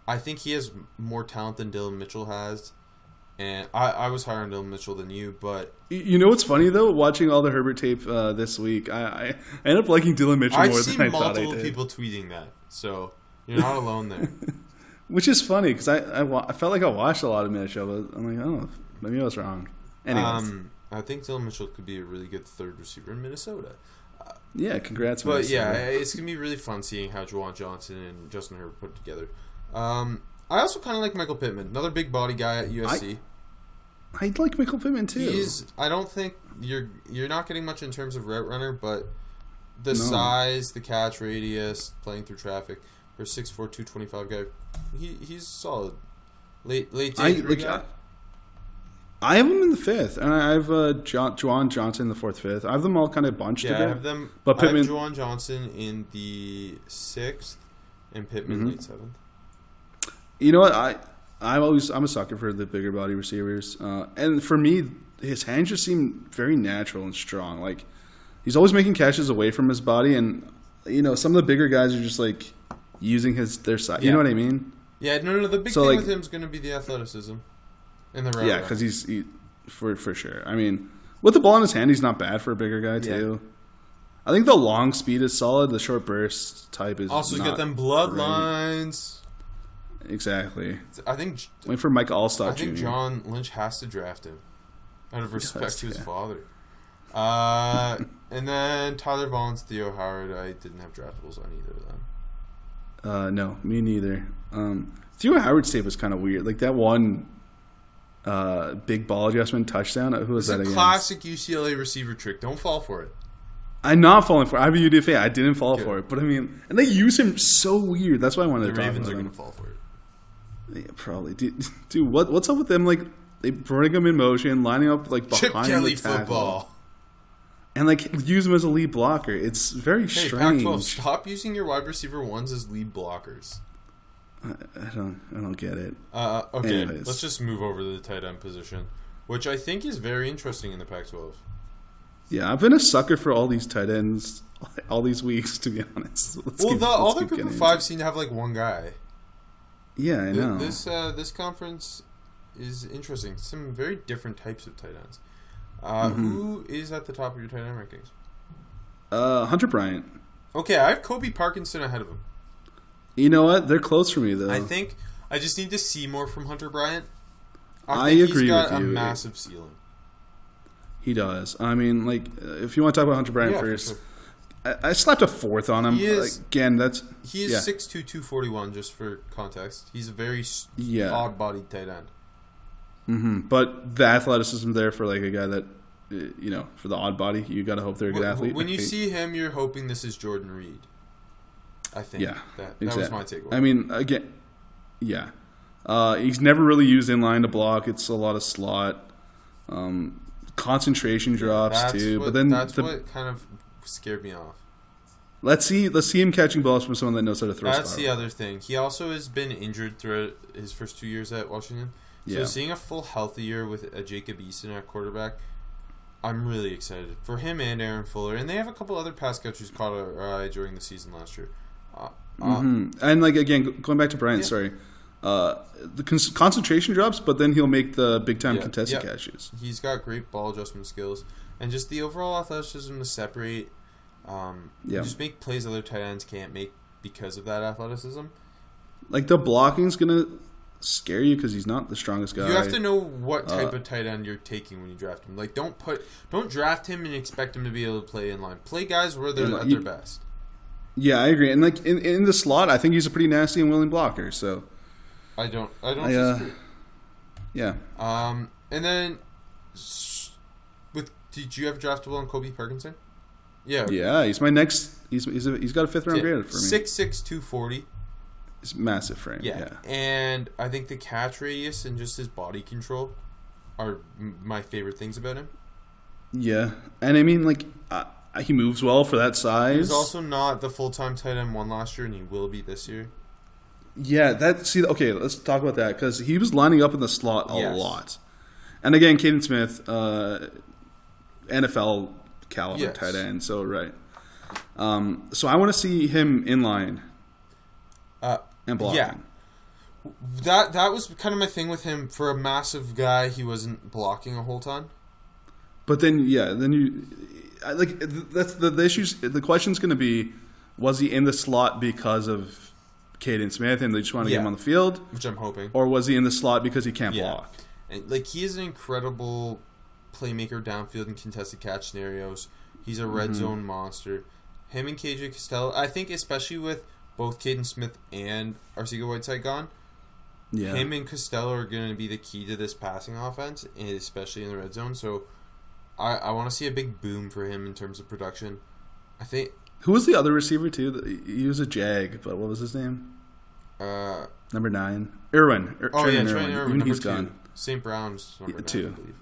I think he has more talent than Dillon Mitchell has. And I, I was higher on Dillon Mitchell than you, but You- know what's funny though? Watching all the Herbert tape uh, this week, I, I, ended up liking Dillon Mitchell I've more than I thought I did. multiple people tweeting that. So you're not alone there. Which is funny because I, I, I felt like I watched a lot of Mitchell, but I'm like, oh, maybe I was wrong. Anyways, um, I think Dillon Mitchell could be a really good third receiver in Minnesota. yeah, congrats. But Minnesota. yeah, it's gonna be really fun seeing how Juwan Johnson and Justin Herbert put together. Um, I also kind of like Michael Pittman, another big body guy at USC. I like Michael Pittman too. He's. I don't think you're you're not getting much in terms of route runner, but the No. size, the catch radius, playing through traffic for a 6'4", 225 guy, he he's solid. Late late I like. guy. I, I have them in the fifth, and I have uh, John, Juwan Johnson in the fourth, fifth. I have them all kind of bunched yeah, I have them. But I have Juwan Johnson in the sixth, and Pittman Mhm. late seventh. You know what? I I'm always I'm a sucker for the bigger body receivers, uh, and for me, his hands just seem very natural and strong. Like he's always making catches away from his body, and you know some of the bigger guys are just like using his their side. You know what I mean? Yeah, no, no. The big So, thing like- with him is going to be the athleticism and the route. Yeah, because he's he, for for sure. I mean, with the ball in his hand, he's not bad for a bigger guy too. I think the long speed is solid. The short burst type is also get them bloodlines. Exactly. I think Wait for Mike Alstott I think Jr. John Lynch has to draft him out of respect does, to his yeah. father. Uh, and then Tyler Vaughns Theo Howard. I didn't have draftables on either of them. Uh, no, me neither. Um, Theo Howard's tape was kind of weird. Like that one uh, big ball adjustment touchdown. Who was It's that a against? classic UCLA receiver trick. Don't fall for it. I'm not falling for. it. I'm a UDFA. I didn't fall Good. for it, but I mean, and they use him so weird. That's why I wanted The to talk Ravens about are going to fall for it. Yeah, probably. Dude, dude, what what's up with them? Like they bring him in motion, lining up like Chip behind Kelly the tackle, football. and like use him as a lead blocker. It's very Hey, strange. Pac-12, stop using your wide receiver ones as lead blockers. I, I don't. I don't get it. Uh, okay, Anyways. let's just move over to the tight end position, which I think is very interesting in the Pac-12. Yeah, I've been a sucker for all these tight ends all these weeks. To be honest. Let's Well, keep- the other keep group of five seem to have like one guy. Yeah, I know. This uh, this conference is interesting. Some very different types of tight ends. Uh, Mm-hmm. Who is at the top of your tight end rankings? uh, Hunter Bryant. Okay, I have Colby Parkinson ahead of him. You know what? They're close for me though. I think I just need to see more from Hunter Bryant. I think agree he's got with a you. massive ceiling. he does. I mean, like, uh, if you want to talk about Hunter Bryant Yeah, first, sure. I, I slapped a fourth on him. Is- again, that's He is Yeah. 6'2", 241, just for context. He's a very Yeah. odd-bodied tight end. hmm But the athleticism there for like a guy that, uh, you know, for the odd body, you got to hope they're a good When- athlete. When you see him, you're hoping this is Jordan Reed. I think. yeah, that, that exactly. was my takeaway. I mean, again, yeah, uh, he's never really used in line to block. It's a lot of slot, um, concentration drops too. what, but then that's the, what kind of scared me off. let's see, let's see him catching balls from someone that knows how to throw. That's the other thing. He also has been injured throughout his first two years at Washington. So Yeah. seeing a full healthy year with a Jacob Eason at quarterback, I'm really excited for him and Aaron Fuller. And they have a couple other pass catchers caught our eye during the season last year. Uh, uh, Mhm. And like again, going back to Bryant, Yeah. sorry, uh, the con- concentration drops, but then he'll make the big time Yeah, contested yeah. catches. He's got great ball adjustment skills and just the overall athleticism to separate. Um, Yeah. Just make plays other tight ends can't make because of that athleticism. Like the blocking's gonna scare you because he's not the strongest guy. You have to know what type Uh, of tight end you're taking when you draft him. Like, don't put, don't draft him and expect him to be able to play in line. Play guys where they're at line. their best. Yeah, I agree. And like in, in the slot, I think he's a pretty nasty and willing blocker. So I don't, I don't I, uh, yeah, Um, and then with, did you have draftable on Colby Parkinson? Yeah. yeah, he's my next. He's he's, a, he's got a fifth round Yeah. grade for me. Six six two forty. It's massive frame. Yeah. Yeah. And I think the catch radius and just his body control are m- my favorite things about him. Yeah, and I mean like he moves well for that size. He was also not the full time tight end one last year, and he will be this year. Yeah, that see. Okay, let's talk about that because he was lining up in the slot a Yes. lot. And again, Kaden Smith, uh, NFL caliber Yes. tight end. So right. Um, so I want to see him in line Uh, and blocking. Yeah. that that was kind of my thing with him. For a massive guy, he wasn't blocking a whole ton. But then, yeah, then you like that's the, the issues. The question's going to be: Was he in the slot because of Kaden Smith and they just want to get him on the field, which I'm hoping. or was he in the slot because he can't Yeah. block? And, like he is an incredible playmaker downfield in contested catch scenarios. He's a red Mm-hmm. zone monster. Him and KJ Costello, I think, especially with both Kaden Smith and Arcega Whiteside gone, Yeah. him and Costello are going to be the key to this passing offense, especially in the red zone. So I, I want to see a big boom for him in terms of production. I think Who was the other receiver too? He was a Jag, but what was his name? uh, Number nine, Irwin. Ir- oh yeah, Trayvon Trent Irwin, Even number he's two. gone. St. Brown's number Yeah, two. I believe.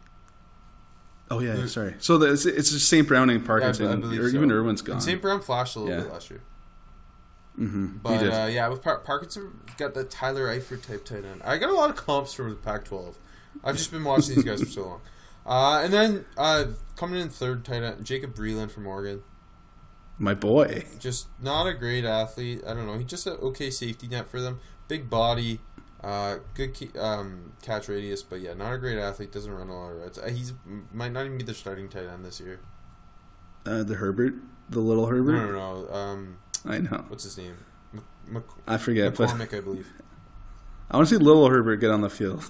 Oh yeah, Who- sorry. So the, it's, it's just St. Brown and Yeah, I Parkinson, believe or so. even Irwin's gone. And St. Brown flashed a little Yeah. bit last year. mm-hmm. But uh, yeah, with Par- Parkinson, got the Tyler Eifert type tight end. I got a lot of comps from the Pac-12. I've just been watching these guys for so long. Uh, and then uh, coming in third tight end, Jacob Breeland from Oregon. My boy. Just not a great athlete. I don't know. He's just an okay safety net for them. Big body, uh, good key, um, catch radius, but yeah, not a great athlete. Doesn't run a lot of routes. Uh, he's might not even be the starting tight end this year. Uh, the Herbert, the little No, Herbert. no, no. Um, I know. what's his name? Mc- Mc- I forget, but McCormick, I believe. I want to see little Herbert get on the field.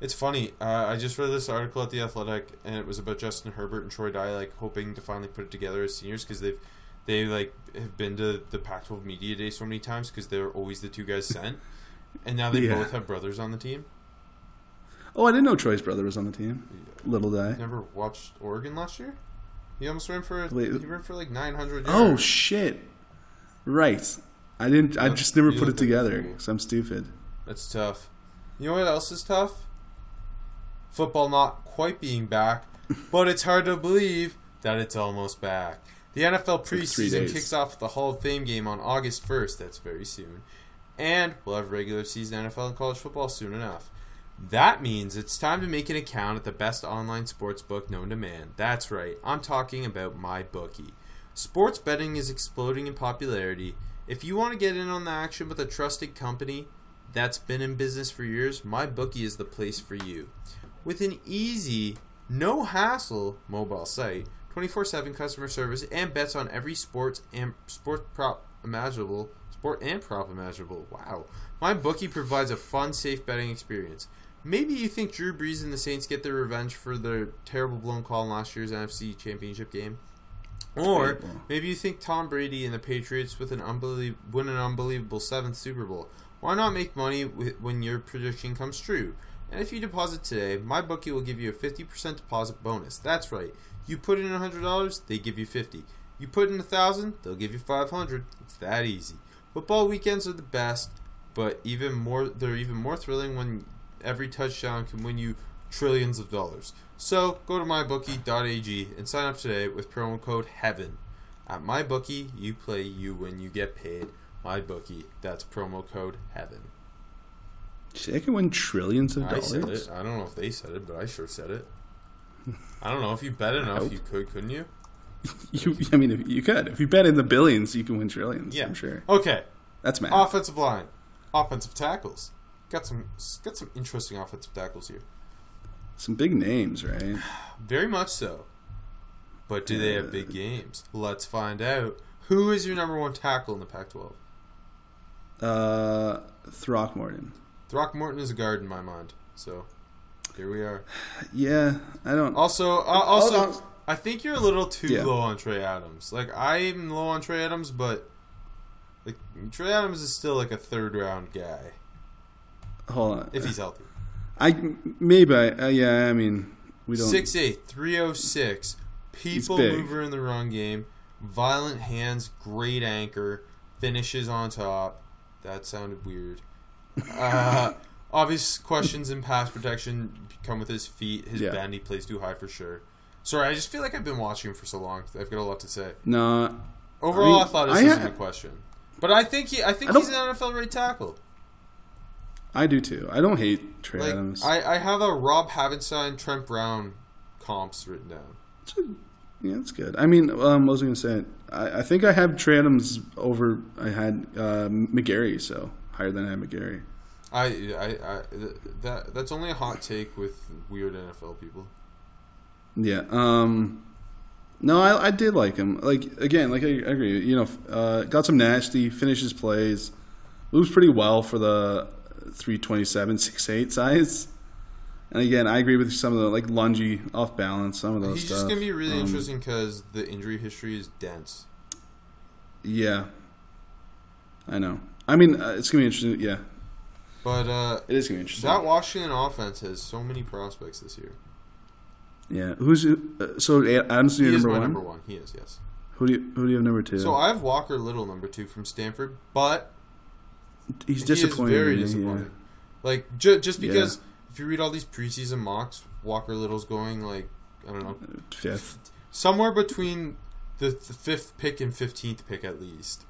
It's funny. Uh, I just read this article at the Athletic, and it was about Justin Herbert and Troy Dye like hoping to finally put it together as seniors because they've they like have been to the Pac-12 media day so many times because they're always the two guys sent, and now they Yeah. both have brothers on the team. Oh, I didn't know Troy's brother was on the team. Little guy. Never watched Oregon last year. He almost ran for Wait. he ran for like 900. Oh shit! Right. I didn't. I just never put it together because I'm stupid. That's tough. You know what else is tough? Football not quite being back, but it's hard to believe that it's almost back. The NFL preseason kicks off with the Hall of Fame game on August 1st. That's very soon. And we'll have regular season NFL and college football soon enough. That means it's time to make an account at the best online sports book known to man. That's right, I'm talking about MyBookie. Sports betting is exploding in popularity. If you want to get in on the action with a trusted company that's been in business for years, MyBookie is the place for you. With an easy, no hassle mobile site, 24/7 customer service, and bets on every sports and sport prop imaginable, sport and prop imaginable. Wow, my bookie provides a fun, safe betting experience. Maybe you think Drew Brees and the Saints get their revenge for their terrible blown call in last year's NFC Championship game. Or maybe you think Tom Brady and the Patriots with an unbelie- win an unbelievable seventh Super Bowl. Why not make money with, when your prediction comes true? And if you deposit today, my bookie will give you a 50% deposit bonus. That's right. You put in $100, they give you 50. You put in 1000, they'll give you 500. It's that easy. Football weekends are the best, but even more they're even more thrilling when every touchdown can win you trillions of dollars. So go to mybookie.ag and sign up today with promo code HEAVEN. At MyBookie, you play, you win, you get paid. MyBookie, that's promo code HEAVEN. Shit, I can win trillions of I dollars. I don't know if they said it, but I sure said it. I don't know if you bet enough, you could, couldn't you? You, I mean, if you could. If you bet in the billions, you can win trillions. Yeah. I'm sure. Okay, That's math. offensive line, offensive tackles. Got some got some interesting offensive tackles here. Some big names, right? Very much so. But do they have big games? Let's find out. Who is your number one tackle in the Pac-12? Uh, Throckmorton. Throckmorton is a guard in my mind. So here we are. Yeah, I don't. Also, uh, also, I think you're a little too Yeah. low on Trey Adams. Like I'm low on Trey Adams, but like Trey Adams is still like a third round guy Hold on. if he's healthy. I maybe. I, uh, yeah, I mean, we don't. 6'8", 306. People big. mover in the run game. Violent hands, great anchor, finishes on top. That sounded weird. Uh, obvious questions in pass protection come with his feet. His Yeah. bend, he plays too high for sure. Sorry, I just feel like I've been watching him for so long. I've got a lot to say. No, Overall, I- thought this was a good question, but I think he, I think I he's an NFL right tackle. I do too. I don't hate Trey Like Adams. I, I have a Rob Havenstein, Trent Brown comps written down. It's a- yeah, it's good. I mean, um, what was I going to say? I, I think I have Trey Adams over. I had uh, McGary, so higher than McGary. I, I, I that that's only a hot take with weird NFL people. Yeah. Um, no, I, I did like him. Like again, like I, I agree. You know, uh, got some nasty finishes plays. Moves pretty well for the 327, 6'8 size. And again, I agree with some of the like lungy, off balance, some of those He's stuff. just gonna be really Um, interesting because the injury history is dense. Yeah. I know. I mean, uh, it's gonna be interesting. Yeah. But uh, It is gonna be interesting. that Washington offense has so many prospects this year. yeah. Who's uh, so Adams? He Your is number my one. number one. He is, yes. Who do you who do you have number two? So I have Walker Little number two from Stanford, but he's he is disappointing. very me, yeah. disappointing. Like ju- just Yeah. because if you read all these preseason mocks, Walker Little's going like I don't know Fifth. somewhere between the, the fifth pick and fifteenth pick at least.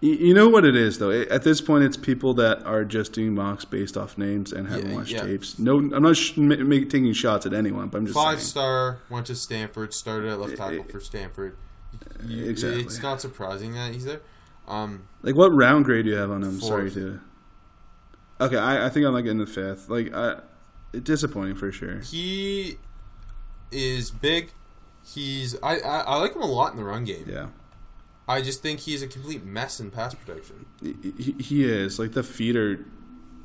You, you know what it is though. At this point, it's people that are just doing mocks based off names and haven't Yeah, watched yeah. tapes. No, I'm not sh- ma- make, taking shots at anyone, but I'm just Five saying. star went to Stanford, started at left tackle eh, for Stanford. You- exactly. It's not surprising that he's there. Um, Like, what round grade do you have on him? Fourth. Sorry to. Okay, I, I think I'm like in the fifth. Like, I, disappointing for sure. he is big. He's I, I I like him a lot in the run game. Yeah, I just think he's a complete mess in pass protection. he, he- is. Like the feet are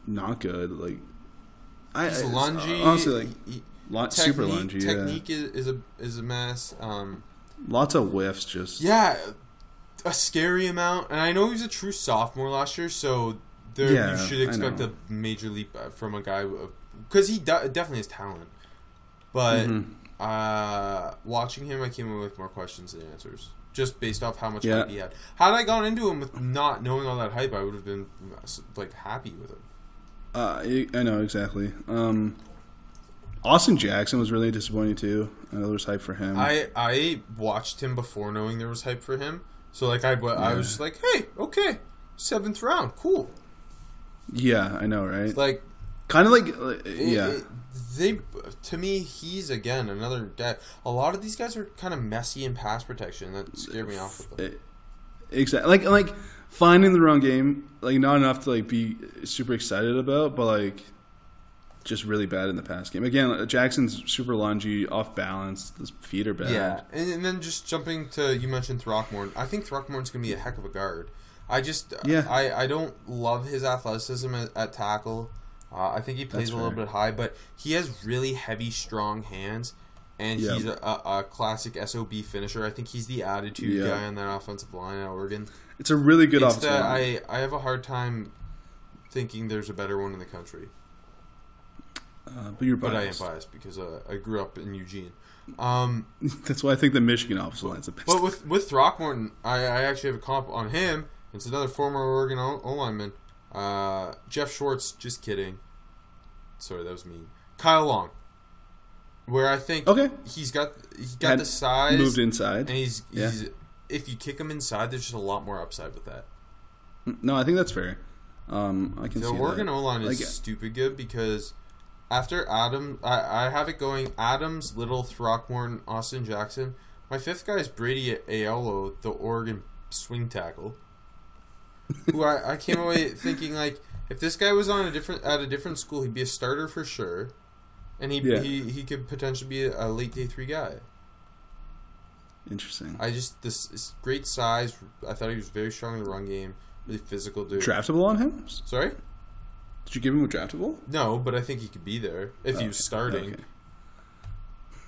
not good. Like, I He's I- lungy. Honestly, like he- lo- technique, super lungy. Yeah, Technique is, is a is a mess. Um, lots of whiffs. Just yeah, a scary amount. And I know he was a true sophomore last year, so there Yeah, you should expect a major leap uh, from a guy because he de- definitely has talent. But Mhm. uh, watching him, I came away with more questions than answers. Just based off how much Yeah. hype he had. Had I gone into him with not knowing all that hype, I would have been like happy with him. Uh, I know exactly. Um, Austin Jackson was really disappointing too. I know there was hype for him. I I watched him before knowing there was hype for him. So like I, I was just like, hey, okay, seventh round, cool. yeah, I know, right? Like kind of like, uh, it- yeah, it- they to me he's again another guy. A lot of these guys are kind of messy in pass protection. That scared me off with them. exactly. Like like finding the wrong game, like not enough to like be super excited about, but like just really bad in the pass game. Again, Jackson's super lungy, off balance. His feet are bad. Yeah, and, and then just jumping to you mentioned Throckmorton. I think Throckmorton's gonna be a heck of a guard. I just Yeah. I, I don't love his athleticism at, at tackle. Uh, I think he plays That's a little fair. bit high, but he has really heavy, strong hands, and Yeah. he's a, a, a classic sob finisher. I think he's the attitude Yeah. guy on that offensive line at Oregon. It's a really good It's offensive. I I have a hard time thinking there's a better one in the country, uh, but you're but I am biased. biased because uh, I grew up in Eugene. Um, That's why I think the Michigan offensive line's the best. But with with Throckmorton, I, I actually have a comp on him. It's another former Oregon O lineman, uh, Geoff Schwartz. Just kidding. Sorry, that was mean. Kyle Long, where I think Okay. he's got he's got Had the size moved inside. and he's, Yeah. if you kick him inside, there's just a lot more upside with that. No, I think that's fair. Um, I can The Oregon. O line is Like, stupid good because after Adam, I, I have it going Adams, Little, Throckmorton, Austin Jackson. My fifth guy is Brady Aiello, the Oregon swing tackle. who I, I came away thinking like if this guy was on a different at a different school, he'd be a starter for sure, and he Yeah. he, he could potentially be a, late day three guy. Interesting. I just this, this great size. I thought he was very strong in the run game, really physical dude. draftable on him? Sorry. Did you give him a draftable? No, but I think he could be there if he was starting. Okay.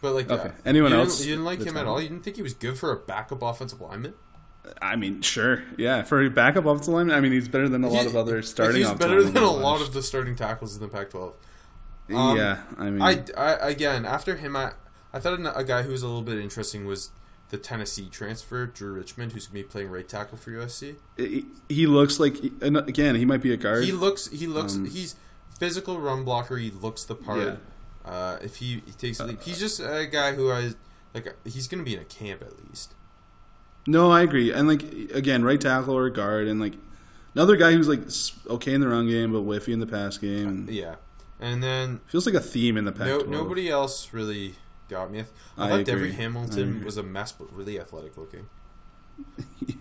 But like, Okay. Anyone you else Didn't, you didn't like him at all. You didn't think he was good for a backup offensive lineman. I mean, sure, yeah. For a backup offensive lineman, I mean, he's better than a lot He- of other starting. He's better than a lot of the starting tackles in the Pac-12. um, yeah, I mean, I, I again after him, I I thought a guy who was a little bit interesting was the Tennessee transfer Drew Richmond, who's gonna be playing right tackle for USC. he, he looks like again, he might be a guard. He looks he looks Um, he's physical run blocker. He looks the part. Yeah. Uh, if he, he takes a leap, he's just a guy who I like. He's gonna be in a camp at least. No, I agree. And like again, right tackle or guard, and like another guy who's like okay in the run game but whiffy in the pass game. Yeah, and then feels like a theme in the no, nobody else really got me. I, I I thought agree. Devery Hamilton was a mess, but really athletic looking.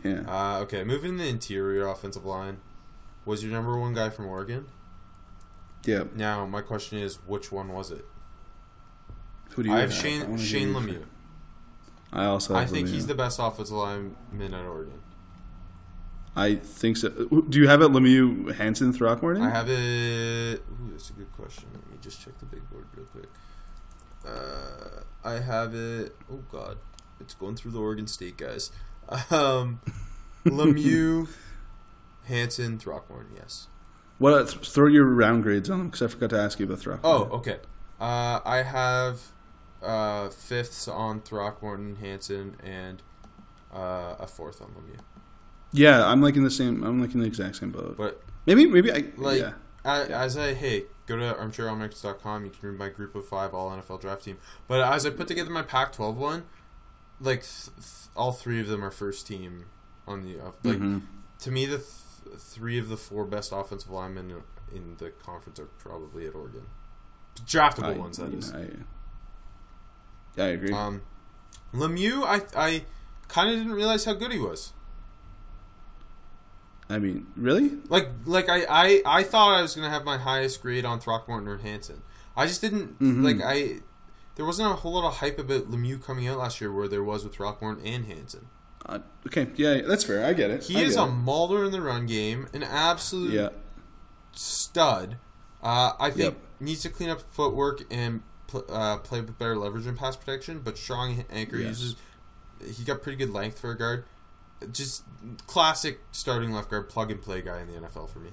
Yeah, Uh, okay, moving the interior offensive line. Was your number one guy from Oregon? yeah. Now my question is, which one was it? Who do you I have I Shane wanna Shane Lemieux. I also. I think he's the best offensive lineman at Oregon. I think so. Do you have it Lemieux, Hanson, Throckmorton? I have it. Ooh, that's a good question. Let me just check the big board real quick. Uh, I have it. Oh God, it's going through the Oregon State guys. Um, Lemieux, Hanson, Throckmorton. Yes. What? th- throw your round grades on them because I forgot to ask you about Throck. Oh, okay. Uh, I have uh, fifths on Throckmorton, Hanson, and uh, a fourth on Lemieux. yeah, I'm like in the same. I'm like in the exact same boat. But Maybe, maybe I. like, yeah, I hey, go to armchairalmanacs.com. You can read my group of five all NFL draft team. But as I put together my Pac-12 one, like th- th- all three of them are first team on the uh, like. Mhm. To me, the th- three of the four best offensive linemen in the conference are probably at Oregon. Draftable I, ones, that is. know, I, I agree. Um, Lemieux, I I kind of didn't realize how good he was. I mean, really? Like like I I, I thought I was gonna have my highest grade on Throckmorton or Hanson. I just didn't Mhm. like I. There wasn't a whole lot of hype about Lemieux coming out last year, where there was with Throckmorton and Hanson. Uh, okay, yeah, that's fair. I get it. He I is a it. mauler in the run game, an absolute Yeah, stud. Uh, I think Yep. needs to clean up footwork and pl- uh, play with better leverage and pass protection. But strong anchor Yes. uses. He got pretty good length for a guard. Just classic starting left guard, plug and play guy in the NFL for me.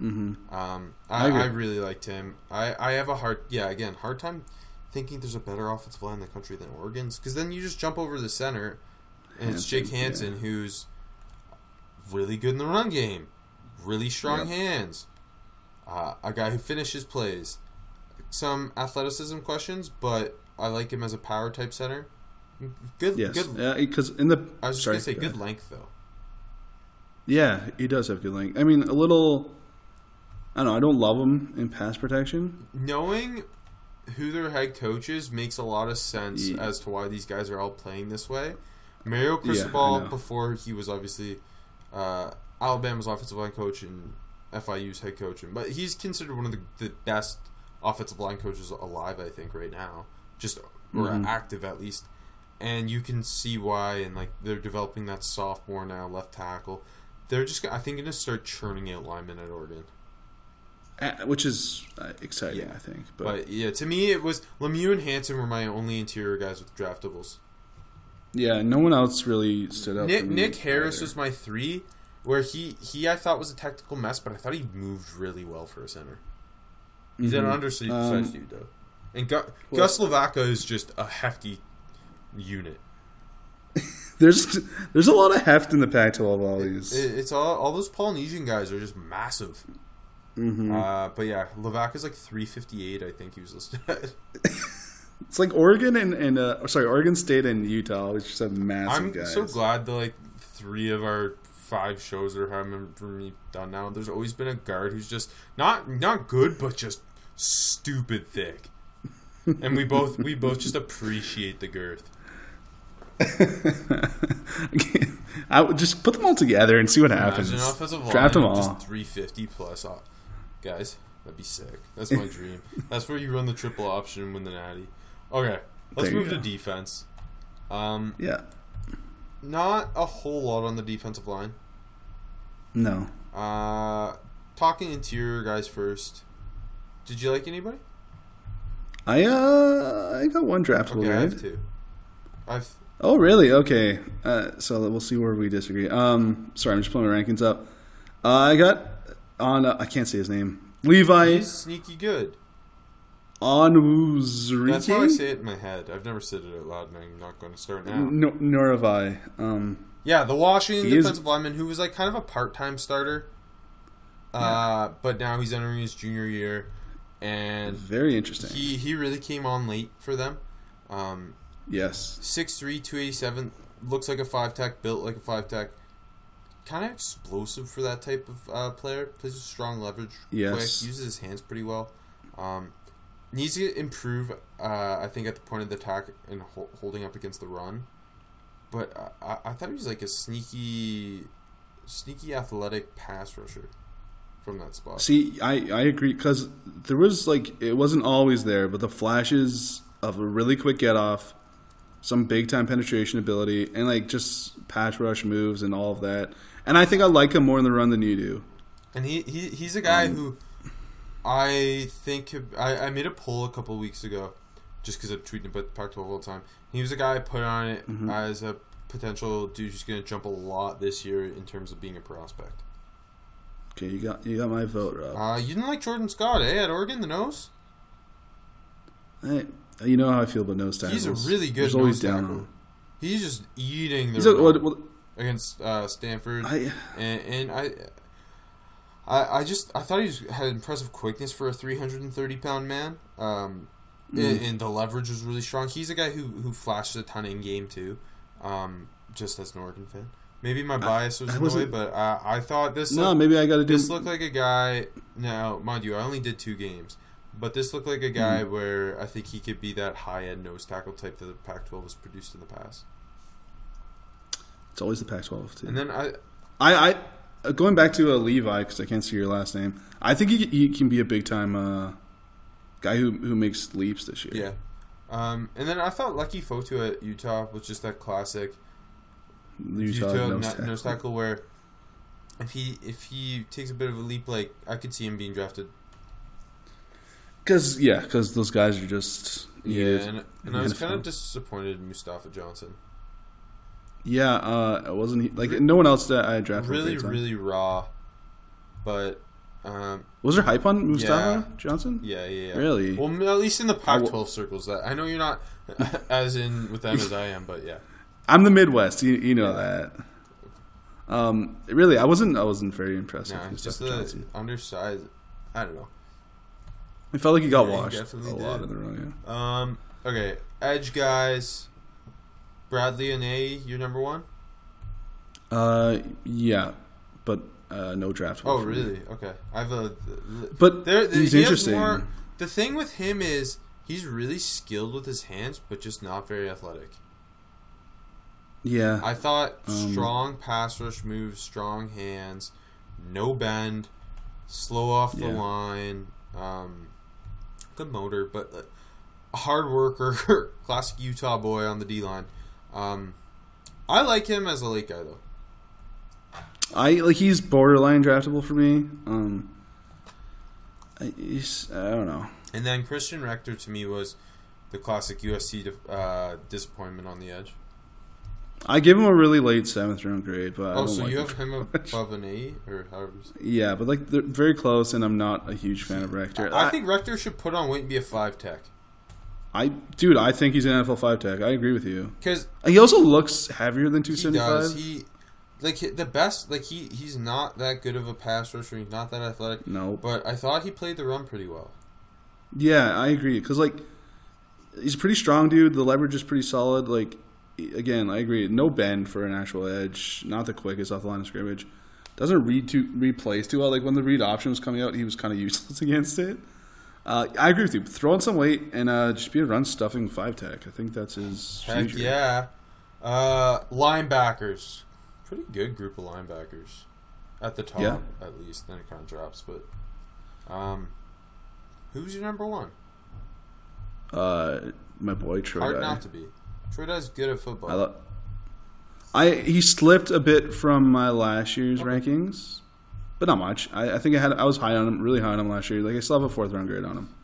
Mm-hmm. Um, I I. I really liked him. I, I have a hard yeah again hard time thinking there's a better offensive line in the country than Oregon's because then you just jump over the center and it's Jake Hanson, Hanson who's really good in the run game, really strong Yep. hands, uh, a guy who finishes plays. Some athleticism questions, but I like him as a power type center. Good, Yes, good. because in the I was just sorry, gonna say go good ahead. length though. Yeah, he does have good length. I mean, a little. I don't know. I don't love him in pass protection. knowing who their head coach is makes a lot of sense Yeah. as to why these guys are all playing this way. Mario Yeah, Cristobal, know. before he was obviously uh, Alabama's offensive line coach and FIU's head coach, and- but he's considered one of the, the best offensive line coaches alive, I think, right now, just or Mhm. active at least. And you can see why, and like they're developing that sophomore now, left tackle. They're just, I think, going to start churning out linemen at Oregon. Uh, which is uh, exciting, Yeah. I think. But, But yeah, to me, it was Lemieux and Hanson were my only interior guys with draftables. yeah, no one else really stood out. Nick Nick Harris either. was my three, where he he I thought was a technical mess, but I thought he moved really well for a center. He's an Mhm. undersized Um, dude though, and Gu- well- Gus Lavaka is just a hefty unit. There's there's a lot of heft in the Pac-12 always. It, it's all all those Polynesian guys are just massive. hmm Uh, but yeah, Lavaka's like three fifty eight. I think he was listed. it's like Oregon and, and uh, sorry, Oregon State and Utah always just have massive I'm guys. so glad that like three of our five shows are having for me done now. There's always been a guard who's just not not good, but just stupid thick. And we both we both just appreciate the girth. I would just put them all together and see what happens. Imagine an offensive Draft them all. just 350 plus. Uh, guys, that'd be sick. That's my dream. That's where you run the triple option and win the natty. Okay, let's move to defense. Um, Yeah. not a whole lot on the defensive line. No. Uh, talking interior guys first. Did you like anybody? I uh I got one draftable Okay, I have two. I've Oh really? Okay. Uh, so we'll see where we disagree. Um, sorry, I'm just pulling my rankings up. Uh, I got on. Uh, I can't say his name. Levi he's sneaky good. Onwuzurike. That's how I say it in my head. I've never said it out loud, and I'm not going to start now. No, nor have I. Um, Yeah, the Washington He is- defensive lineman who was like kind of a part-time starter, uh, but now he's entering his junior year, and very interesting. he he really came on late for them. Um, yes. 6'3", 287, looks like a five tech, built like a five tech. Kind of explosive for that type of uh, player. Plays with strong leverage, Yes. quick, uses his hands pretty well. Um, needs to improve, uh, I think, at the point of the attack and ho- holding up against the run. But uh, I, I thought he was like a sneaky, sneaky athletic pass rusher from that spot. See, I I agree because there was like it wasn't always there, but the flashes of a really quick get off, some big time penetration ability, and like just patch rush moves and all of that. And I think I like him more in the run than you do. And he, he he's a guy Um, who I think I, I made a poll a couple weeks ago just because I'm tweeting about Pac-12 all the time. He was a guy I put on it Mhm. as a potential dude who's going to jump a lot this year in terms of being a prospect. Okay, you got you got my vote, Rob. Uh, you didn't like Jordan Scott, eh? At Oregon, the nose. Hey, you know how I feel about nose tackles. He's a really good always down tackle. on. He's just eating the a, what, what, against uh, Stanford, I, and, and I, I, I just I thought he was, had impressive quickness for a 330 pound man. Um, Mm. and, and the leverage was really strong. He's a guy who who flashes a ton in game too. Um, just as an Oregon fan, maybe my bias was I in the way, but uh, I thought this. no, looked- maybe I got to do. this looked like a guy. Now, mind you, I only did two games, but this looked like a guy Mm-hmm. where I think he could be that high end nose tackle type that the Pac-12 has produced in the past. It's always the Pac-12 too. And then I, I, I uh, going back to uh, Levi because I can't see your last name. I think he, he can be a big time uh, guy who who makes leaps this year. yeah, um, and then I thought Leki Fotu at Utah was just that classic Utah, Utah nose tackle. nose tackle where if he if he takes a bit of a leap, like I could see him being drafted. Because yeah, because those guys are just Yeah, and, and I was kind of disappointed in Mustafa Johnson. yeah. Uh, it wasn't he, like no one else that I drafted. Really, at the same time. really raw, but um, Was there hype on Mustafa Yeah. Johnson? Yeah, yeah, yeah. Really? Well, at least in the I Pac-12 will- circles, that I know you're not as in with them as I am, but yeah. I'm the Midwest. You, you know Yeah. that. Um, really, I wasn't. I wasn't very impressed No, with just the Johnson. undersized. I don't know. It felt like he got Yeah, he washed a definitely lot in the run. Um. Okay, edge guys. Bradlee Anae, you're number one. Yeah. Uh, yeah, but uh, no draft. Oh, for me. really? Okay, I have a. But There, there- he's he interesting. more- the thing with him is he's really skilled with his hands, but just not very athletic. Yeah, I thought Um, strong pass rush moves, strong hands, no bend, slow off the Yeah. line, um, good motor, but uh, a hard worker, classic Utah boy on the D line. Um, I like him as a late guy though. I like he's borderline draftable for me. Um, I, he's, I don't know. And then Christian Rector to me was the classic USC uh, disappointment on the edge. I give him a really late seventh round grade, but I oh, so like you have him above Anae or however. Yeah, but like they're very close, and I'm not a huge fan of Rector. I think Rector should put on weight and be a five tech I, dude, I think he's an NFL five tech. I agree with you. because He also looks heavier than two seventy five. He seventy does. five. He like the best. Like he he's not that good of a pass rusher. He's not that athletic. No, But I thought he played the run pretty well. Yeah, I agree. Because like, he's a pretty strong dude. The leverage is pretty solid. Like, again, I agree. No bend for an actual edge. Not the quickest off the line of scrimmage. Doesn't read too read plays too well. Like when the read option was coming out, he was kind of useless against it. Uh, I agree with you. Throw on some weight and uh, just be a run stuffing five tech. I think that's his Heck future. yeah. Uh, linebackers, pretty good group of linebackers at the top Yeah. at least. Then it kind of drops. But um, who's your number one? Uh, my boy Troy. Hard Dye. not to be. Troy Dye's good at football. I, lo- I he slipped a bit from my last year's rankings, but not much. I, I think I had I was high on him, really high on him last year. Like I still have a fourth round grade on him.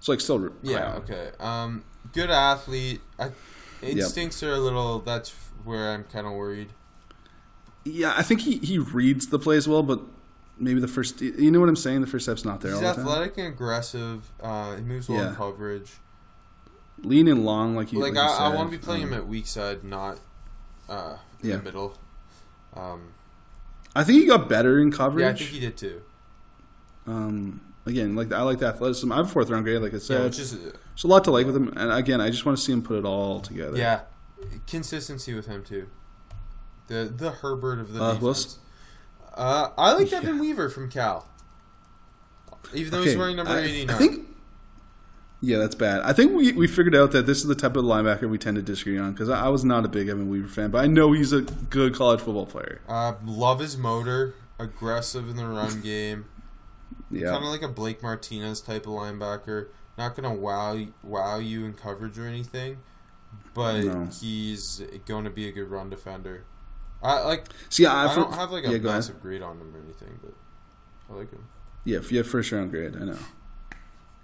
So like still. yeah. Okay. Um, good athlete. I, instincts are a little. That's where I'm kind of worried. Yeah, I think he, he reads the plays well, but maybe the first. You know what I'm saying? The first step's not there He's all the time. athletic and aggressive. Uh, he moves well in Yeah. coverage. Lean and long, like you. like you I, I want to be playing Um, him at weak side, not uh, in Yeah. the middle. Um, I think he got better in coverage. yeah, I think he did too. Um, again, like I like the athleticism. I have a fourth round grade, like I Yeah, said. which is There's a lot to like with him, and again, I just want to see him put it all together. yeah, consistency with him too. The the Herbert of the Uh, defense. Uh, I like Yeah. Evan Weaver from Cal, even though he's wearing number I- eighty nine. I think. Yeah, that's bad. I think we, we figured out that this is the type of linebacker we tend to disagree on because I, I was not a big Evan Weaver fan, but I know he's a good college football player. uh, love his motor, aggressive in the run game. Yeah, Kind of like a Blake Martinez type of linebacker. Not gonna wow wow you in coverage or anything, but No. he's going to be a good run defender. I like. see, I, I don't have like a yeah, massive grade on him or anything, but I like him. Yeah, yeah, first round grade. I know.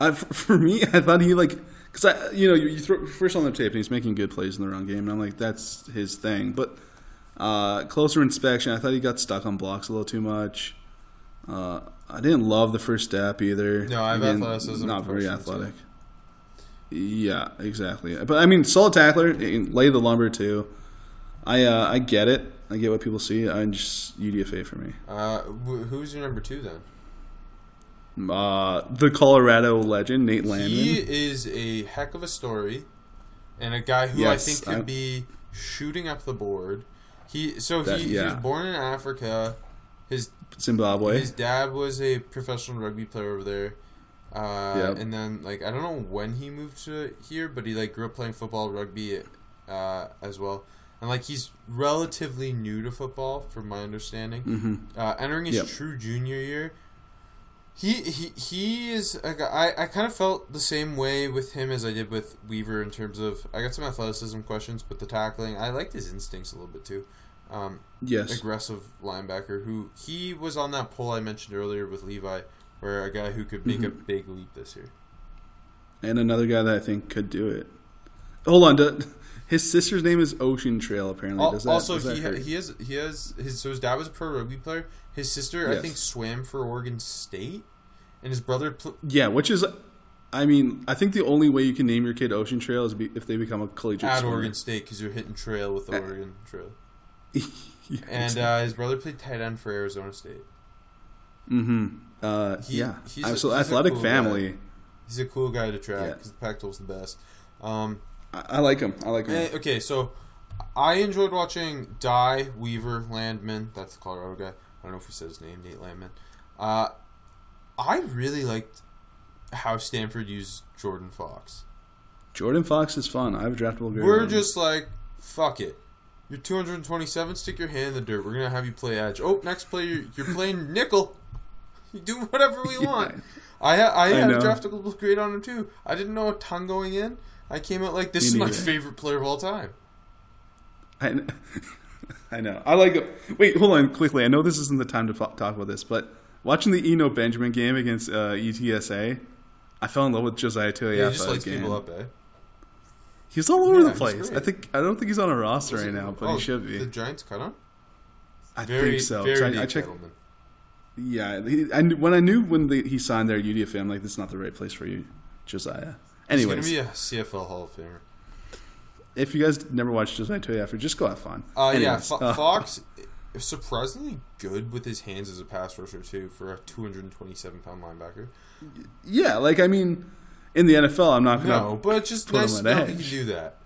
I, for, for me, I thought he like because I, you know, you, you throw first on the tape and he's making good plays in the run game, and I'm like, that's his thing. But uh, closer inspection, I thought he got stuck on blocks a little too much. Uh, I didn't love the first step either. No, I have Again, athleticism Not very athletic. Yeah, exactly. But I mean, solid tackler, lay the lumber too. I uh, I get it. I get what people see. I'm just UDFA for me. Uh, wh- who's your number two then? Uh, the Colorado legend Nate Landman. He is a heck of a story, and a guy who Yes, I think could I- be shooting up the board. He so That- he, he was born in Africa. His Zimbabwe. his dad was a professional rugby player over there. Uh, Yep. And then like I don't know when he moved to here, but he like grew up playing football, rugby, uh, as well. And like he's relatively new to football, from my understanding. hmm Uh, entering his Yep. true junior year, he he he is. A I I kind of felt the same way with him as I did with Weaver in terms of I got some athleticism questions, but the tackling I liked his instincts a little bit too. Um, Yes. aggressive linebacker who he was on that poll I mentioned earlier with Levi, where a guy who could make a Mm-hmm. big leap this year. And another guy that I think could do it. Hold on. do- his sister's name is Ocean Trail. Apparently, Al- does that, also, he he has he has his so his dad was a pro rugby player. His sister I think swam for Oregon State, and his brother pl- Yeah, which is, I mean, I think the only way you can name your kid Ocean Trail is be, if they become a collegiate at swimmer. Oregon State because you're hitting trail with the Oregon Trail. Yeah, And uh, his brother played tight end for Arizona State. hmm Uh, he- yeah, he's a- he's athletic cool family. He's a cool guy to track Yeah. because the Pac-12's the best. Um, I, I like him. I like him. eh, okay, so I enjoyed watching Die Weaver Landman. That's the Colorado guy. I don't know if he said his name, Nate Landman. Uh, I really liked how Stanford used Jordan Fox. Jordan Fox is fun. I have a draftable grade. We're on just like, fuck it. You're 227. Stick your hand in the dirt. We're gonna have you play edge. Oh, next play you're, you're playing nickel. You do whatever we Yeah. want. I ha- I had a know. draftable grade on him too. I didn't know a ton going in. I came out like this Me is my favorite player of all time. I, kn- I know. I like it. Wait, hold on quickly. I know this isn't the time to talk about this, but watching the Eno Benjamin game against uh, UTSA, I fell in love with Josiah Tauaefa. Yeah, he just lights game. people up, eh? He's all over Yeah, the place. I think I don't think he's on a roster right now, but Oh, he should be. The Giants cut him. I Very, think so. I, I checked. Yeah, he, I when I knew when the, he signed there at UDFA, I'm like, this is not the right place for you, Josiah. He's gonna be a CFL Hall of Famer. if you guys never watched Josiah Tauaefa, just go have fun. Uh, yeah, Anyways, Fo- uh, Fox is surprisingly good with his hands as a pass rusher too for a 227 pound linebacker. Yeah, like I mean, in the NFL, I'm not gonna. No, but just put him nice on to he edge. can do that.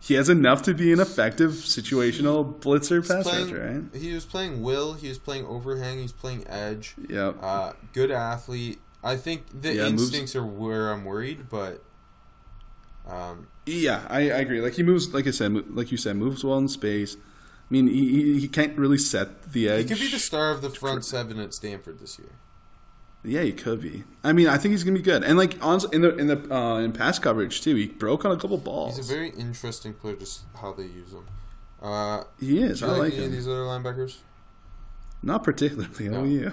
He has enough to be an effective situational blitzer pass playing- rusher, right? He was playing will. He was playing overhang. He's playing edge. Yep. Uh, good athlete. I think the Yeah, moves- instincts are where I'm worried, but um, Yeah, I, I agree. Like he moves, like I said, mo- like you said, moves well in space. I mean, he, he, can't really set the edge. he could be the star of the front seven at Stanford this year. Yeah, he could be. I mean, I think he's gonna be good. And like on in the in the uh, in pass coverage too, he broke on a couple balls. He's a very interesting player, just how they use him. Uh, he is. I like like any of him. these other linebackers? Not particularly. No. Oh yeah.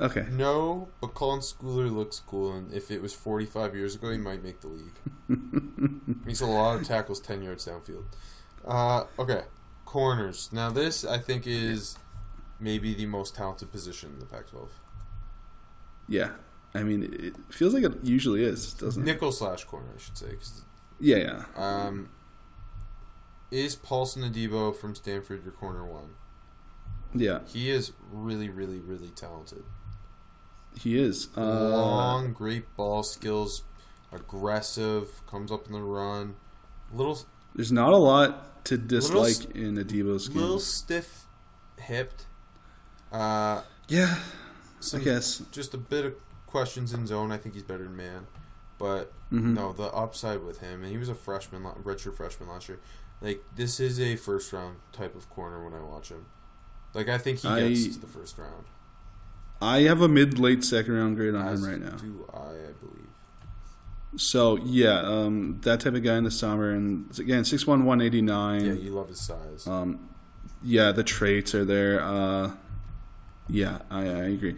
Okay. No, but Colin Schooler looks cool, and if it was 45 years ago, he might make the league. Makes a lot of tackles 10 yards downfield. Uh, okay, corners. Now, this, I think, is maybe the most talented position in the Pac 12. Yeah. I mean, it feels like it usually is, doesn't it? Nickel slash corner, I should say. Yeah, yeah. um, is Paulson Adebo from Stanford your corner one? Yeah, He is really, really, really talented. He is. Uh, Long, great ball skills, aggressive, comes up in the run. Little There's not a lot to dislike in Adebo's game. A little stiff hipped. Uh, yeah, some, I guess. just a bit of questions in zone. I think he's better than man, but Mhm. no, the upside with him, and he was a freshman, redshirt freshman last year. Like this is a first round type of corner when I watch him. Like I think he I- gets to the first round. I have a mid late second round grade on As him right now. do I, I believe. So yeah, um, that type of guy in the summer, and again, six one one eighty nine. Yeah, you love his size. Um, yeah, the traits are there. Uh, yeah, I, I agree.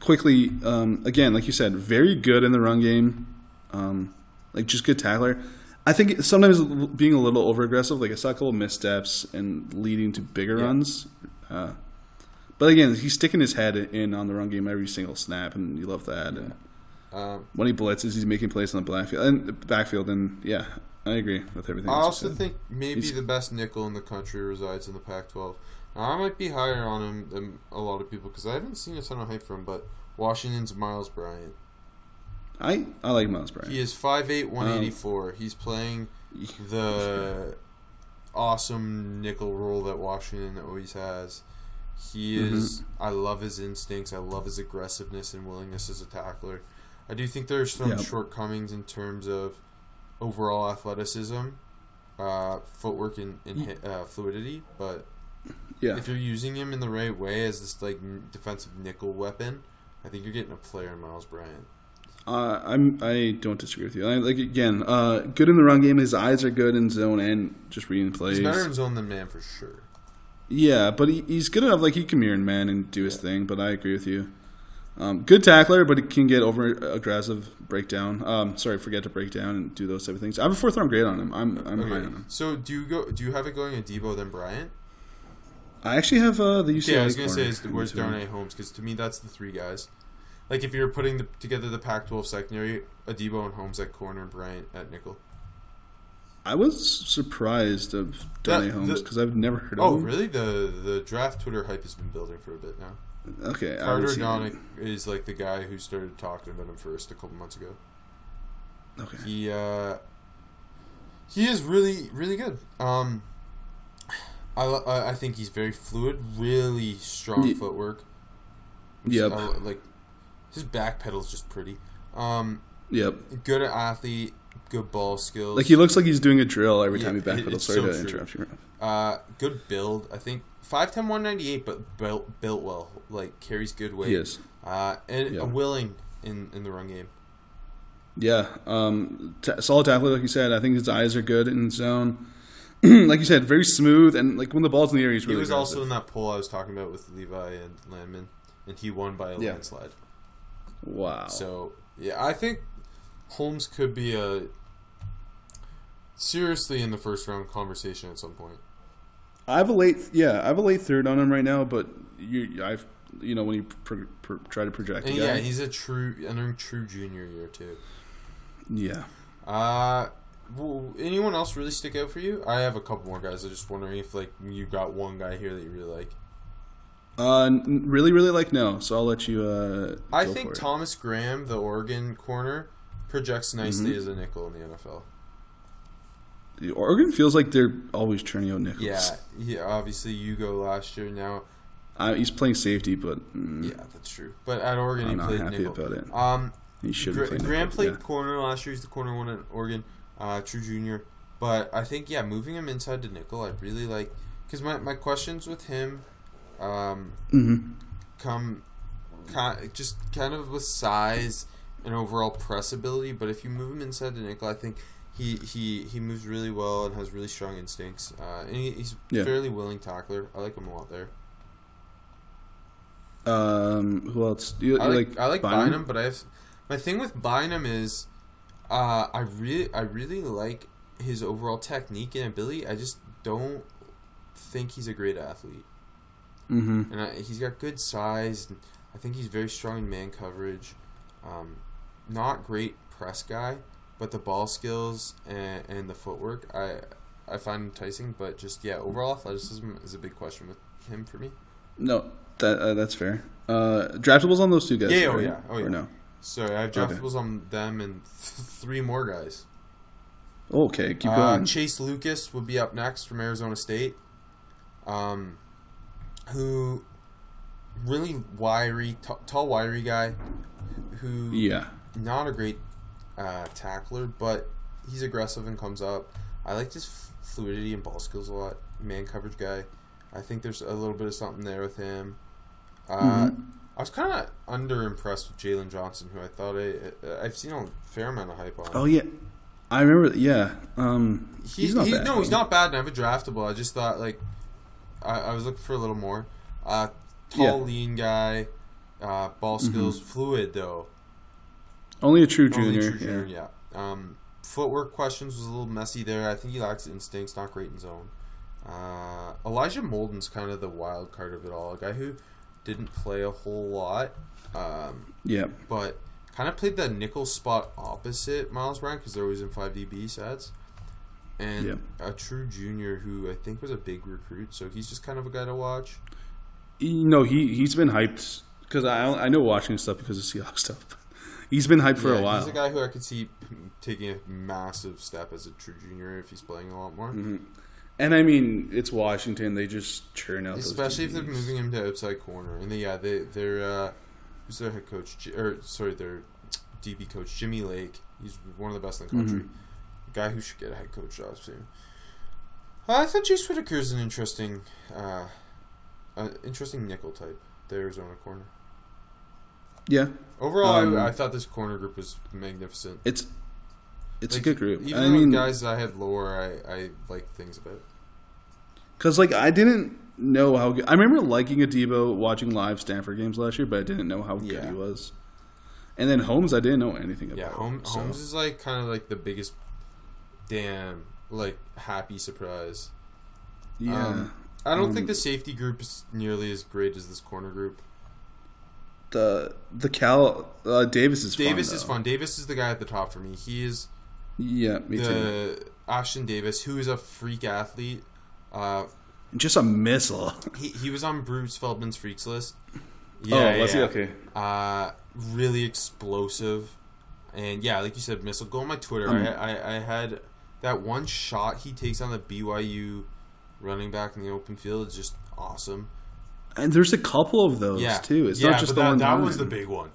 Quickly, um, again, like you said, very good in the run game. Um, like just good tackler. I think sometimes being a little over aggressive. Like I saw a couple missteps and leading to bigger Yeah. runs. Uh, but again, he's sticking his head in on the run game every single snap, and you love that. And Um, when he blitzes, he's making plays on the backfield and backfield. And yeah, I agree with everything. I also think maybe He's- the best nickel in the country resides in the Pac-12. Now, I might be higher on him than a lot of people because I haven't seen a ton of hype from him. But Washington's Myles Bryant. I I like Myles Bryant. He is 5'8", Um, He's playing the awesome nickel role that Washington always has. He Mm-hmm. is. I love his instincts. I love his aggressiveness and willingness as a tackler. I do think there are some Yep. shortcomings in terms of overall athleticism, uh, footwork, and, and uh, fluidity. But yeah, if you're using him in the right way as this like defensive nickel weapon, I think you're getting a player in Myles Bryant. Uh, I'm I don't disagree with you. I, like again, uh, good in the run game. His eyes are good in zone and just reading plays. He's better in zone than man for sure. Yeah, but he, he's good enough. Like he can mirror in man and do his thing. But I agree with you. Um, good tackler, but he can get over aggressive, breakdown. Um, sorry, forget to break down and do those type of things. I have a fourth round grade on him. I'm I'm Okay. on him. So do you go? Do you have it going Adebo then Bryant? I actually have uh, the UCLA. Yeah, I was gonna say is where's. Darnay Holmes because to me that's the three guys. Like if you're putting the, together the Pac-12 secondary, Adebo and Holmes at corner, and Bryant at nickel. I was surprised of That- Holmes because I've never heard of him. Oh, really? The the draft Twitter hype has been building for a bit now. Okay, Carter Donnick is like the guy who started talking about him first a couple months ago. Okay. He uh, he is really really good. Um, I I think he's very fluid, really strong Ye- footwork. Yep. I like his back pedal is just pretty. Um, Yep. good athlete, good ball skills. Like he looks like he's doing a drill every Yeah, time he it- backpedals. it's Sorry so to true. interrupt you. uh, good build. I think 5'10", 198, but built built well. Like carries good weight. He is. Uh, and Yeah. willing in in the run game. Yeah, um, t- solid tackler, like you said. I think his eyes are good in zone. like you said, very smooth, and like when the ball's in the air, he's He really. was also in that poll I was talking about with Levi and Landman, and he won by a Yeah. landslide. wow. So yeah, I think Holmes could be a seriously in the first round conversation at some point. I have a late, yeah, I have a late third on him right now, but you, I've, you know, when you pro- pro- try to project, And a guy, yeah, he's a true entering true junior year too. yeah. Uh, w- anyone else really stick out for you? I have a couple more guys. I'm just wondering if like you got one guy here that you really like. Uh, n- really, really like no. So I'll let you. Uh, I think. Thomas Graham, the Oregon corner, projects nicely Mm-hmm. as a nickel in the NFL. The Oregon feels like they're always churning out nickels. Yeah, yeah. Obviously, you go last year. Now, uh, he's playing safety, but mm, yeah, that's true. But at Oregon, I'm he played happy nickel. about it. Um, he should Gra- be. Graham nickel, played yeah. corner last year. He's the corner one at Oregon, uh, true junior. But I think yeah, moving him inside to nickel, I really like because my, my questions with him, um, Mhm. come, ki- just kind of with size and overall press ability. But if you move him inside to nickel, I think he he, he moves really well and has really strong instincts. Uh, and he, he's Yeah. fairly willing tackler. I like him a lot there. Um, who else? Do you, I you like, I like Bynum? Bynum, but I have my thing with Bynum is uh, I really I really like his overall technique and ability. I just don't think he's a great athlete, Mm-hmm. and I, he's got good size. And I think he's very strong in man coverage. Um, not great press guy, but the ball skills and, and the footwork I I find enticing. But just yeah, overall athleticism is a big question with him for me. No, that uh, that's fair. Uh, draftables on those two guys. Yeah, oh right? yeah, oh Or yeah. no? Sorry, I have Okay. draftables on them and th- three more guys. Okay, keep Uh, going. Chase Lucas would be up next from Arizona State, um, who really wiry, t- tall, wiry guy, who yeah, not a great uh, tackler, but he's aggressive and comes up. I liked his f- fluidity and ball skills a lot. Man coverage guy. I think there's a little bit of something there with him. Uh, Mhm. I was kind of under impressed with Jaylon Johnson, who I thought I I've seen a fair amount of hype on. Oh yeah, I remember. Yeah, um, He, he's not he- bad. No, he's not bad. And I have a draftable. I just thought like I, I was looking for a little more. Uh, tall, Yeah. Mm-hmm. lean guy. Uh, ball skills, fluid though. Only a true Only junior. true junior, yeah. Um, footwork questions was a little messy there. I think he lacks instincts. Not great in zone. Uh, Elijah Molden's kind of the wild card of it all. A guy who didn't play a whole lot, um, Yeah. but kind of played the nickel spot opposite Myles Bryant because they're always in five DB sets. And Yeah. a true junior who I think was a big recruit, so he's just kind of a guy to watch. You know, he he's been hyped because I I know watching stuff because of Seahawks stuff. He's been hyped for Yeah, a while. He's a guy who I could see taking a massive step as a true junior if he's playing a lot more. Mm-hmm. And I mean, it's Washington. They just churn out, Especially if they're moving him to outside corner. And they, yeah, they they're uh, who's their head coach? Or sorry, their DB coach Jimmy Lake. He's one of the best in the country. Mm-hmm. Guy who should get a head coach job soon. I thought Jace Whittaker is an interesting, uh, uh, interesting nickel type. The Arizona corner. Yeah, Overall, Um, I, I thought this corner group was magnificent. it's it's Like, a good group. Even I the mean, guys I had lower, I, I like things about. because like I didn't know how good. I remember liking Adebo watching live Stanford games last year, but I didn't know how good Yeah. he was. And then Holmes, I didn't know anything about. Yeah, Holmes, so- Holmes is like kind of like the biggest, damn, like happy surprise. Yeah, Um, I don't Um, think the safety group is nearly as great as this corner group. The the Cal uh, Davis is Davis fun, is fun. Davis is the guy at the top for me. He is Yeah, me too. Ashtyn Davis, who is a freak athlete. Uh, Just a missile. he he was on Bruce Feldman's freaks list. oh, was he okay? Uh, really explosive, and yeah, like you said, missile. Go on my Twitter. Um, I, I I had that one shot he takes on the BYU running back in the open field is just awesome. And there's a couple of those yeah, too. It's yeah, not just but the that, one. that was the big one.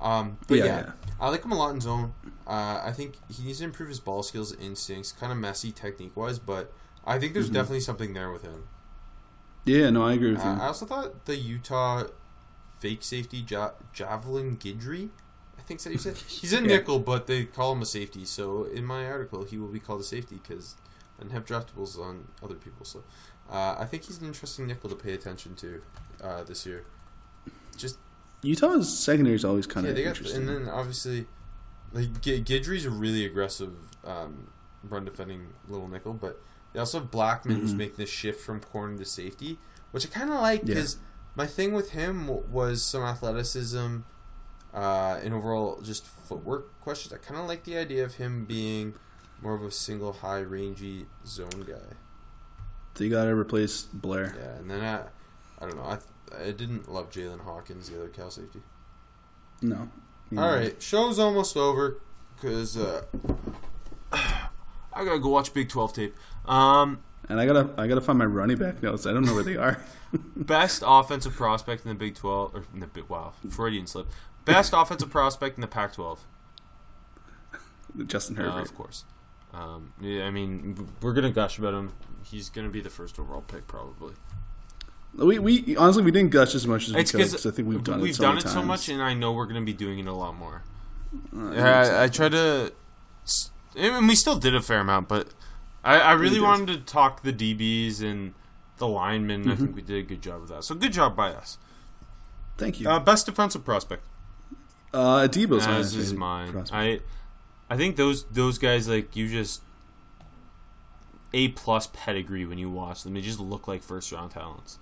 Um, but yeah, Yeah. I like him a lot in zone. Uh, I think he needs to improve his ball skills, instincts, kind of messy technique wise, but I think Mm-hmm. there's definitely something there with him. Yeah, no, I agree with you. Uh, I also thought the Utah fake safety ja- Javelin Guidry, I think so you said he's a nickel, but they call him a safety. So in my article, he will be called a safety because I didn't have draftables on other people. So uh, I think he's an interesting nickel to pay attention to uh, this year. Just Utah's secondary is always kind yeah, of got interesting. and then obviously like G- Guidry's a really aggressive um, run defending little nickel, but they also have Blackmon who's Mhm. making the shift from corner to safety, which I kind of like Yeah. because my thing with him w- was some athleticism uh, and overall just footwork questions. I kind of like the idea of him being more of a single high rangy zone guy. They got to replace Blair. Yeah, and then I, I don't know. I I didn't love Jaylinn Hawkins, the other Cal safety. No. All right, show's almost over because uh, I gotta go watch Big Twelve tape. Um, And I gotta, I gotta find my running back notes. I don't know where they are. Best offensive prospect in the Big 12 or in the Big Wow, Freudian slip. Best offensive prospect in the Pac-12. Justin Uh, Herbert. of course. Um, yeah, I mean, we're gonna gush about him. He's gonna be the first overall pick, probably. we, we honestly we didn't gush as much as we It's could because I think we've done we've it so done it so much, and I know we're gonna be doing it a lot more. Uh, Yeah, I, I try to, and we still did a fair amount, but I, I really wanted to talk the DBs and the linemen. Mm-hmm. I think we did a good job of that. So good job by us. Thank you. Uh, best defensive prospect. Uh, Debo's as is mine. prospect. I I think those those guys like you just a plus pedigree when you watch them. They just look like first round talents.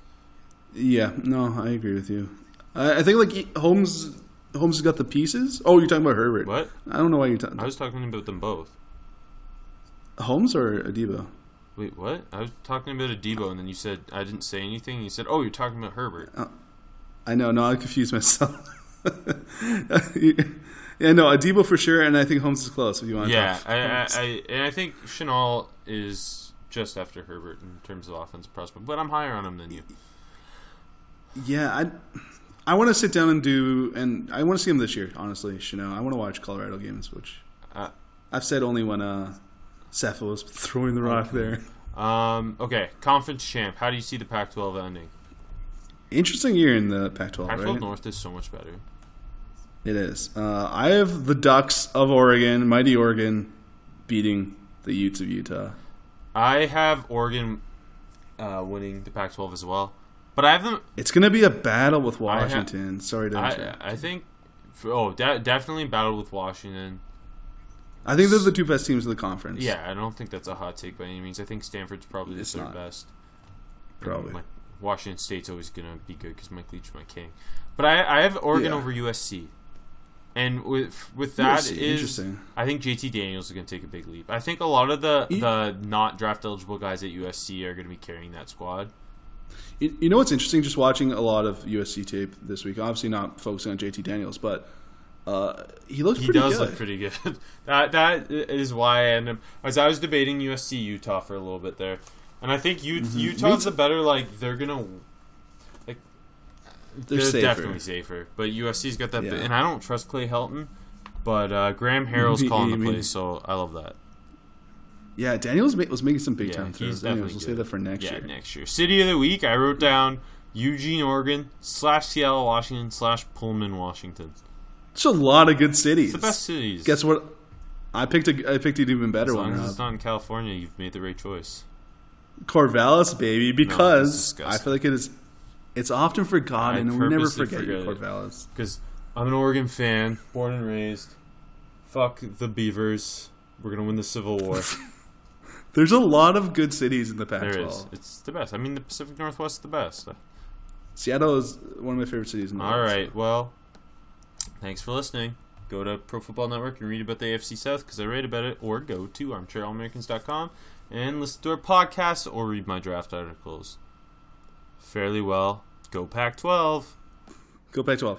Yeah, no, I agree with you. I, I think like Holmes, Holmes has got the pieces. Oh, you're talking about Herbert. What? I don't know why you're talking. I was talking about them both. Holmes or Adebo? Wait, what? I was talking about Adebo, and then you said I didn't say anything. You said, "Oh, you're talking about Herbert." Oh, I know. No, I confused myself. yeah, no, Adebo for sure, and I think Holmes is close. If you want, to Yeah, talk I, I, I and I think Shenault is just after Herbert in terms of offensive prospect, but I'm higher on him than you. yeah, I, I want to sit down and do, and I want to see him this year. Honestly, you know, I want to watch Colorado games, which Uh, I've said only when uh, Sefo was throwing the rock there. Um, okay, conference champ. How do you see the Pac-12 ending? Interesting year in the Pac-12, Pac-12 right? North is so much better. It is. Uh, I have the Ducks of Oregon, mighty Oregon, beating the Utes of Utah. I have Oregon uh, winning the Pac-12 as well, but I have them. It's going to be a battle with Washington. Sorry to I, interrupt. I think. Oh, de- definitely battle with Washington. I think they're the two best teams in the conference. Yeah, I don't think that's a hot take by any means. I think Stanford's probably the third best. Probably. Washington State's always gonna be good because Mike Leach, my king. But I, I have Oregon Yeah. over USC, and with with that interesting. I think JT Daniels is gonna take a big leap. I think a lot of the He- the not draft eligible guys at USC are gonna be carrying that squad. You, you know what's interesting? Just watching a lot of USC tape this week. Obviously, not focusing on JT Daniels, but uh, he looks He pretty does good. look pretty good. that that is why I ended up, as I was debating USC Utah for a little bit there, and I think U- Mm-hmm. Utah's the better. Like they're gonna like They're they're, safer. definitely safer, but USC's got that. Yeah. and I don't trust Clay Helton, but uh, Graham Harrell's calling the plays, so I love that. Yeah, Daniels was making some big Yeah, time throws. Anyways, we'll say that for next yeah, year. next year. City of the week, I wrote down Eugene, Oregon slash Seattle, Washington slash Pullman, Washington. It's a lot of good cities. It's the best cities. Guess what? I picked a I picked an even better as one. long as it's not in California, you've made the right choice. Corvallis, baby, because disgusting. I feel like it is. It's often forgotten, and we never forget your forget. Corvallis. because I'm an Oregon fan, born and raised. Fuck the Beavers. We're gonna win the Civil War. There's a lot of good cities in the Pac-12. there is. It's the best. I mean, the Pacific Northwest is the best. Seattle is one of my favorite cities in the All world. right. Well, thanks for listening. Go to Pro Football Network and read about the AFC South because I write about it, or go to armchairallamericans.com and listen to our podcast or read my draft articles. Fairly well. Go Pac 12. Go Pac-12.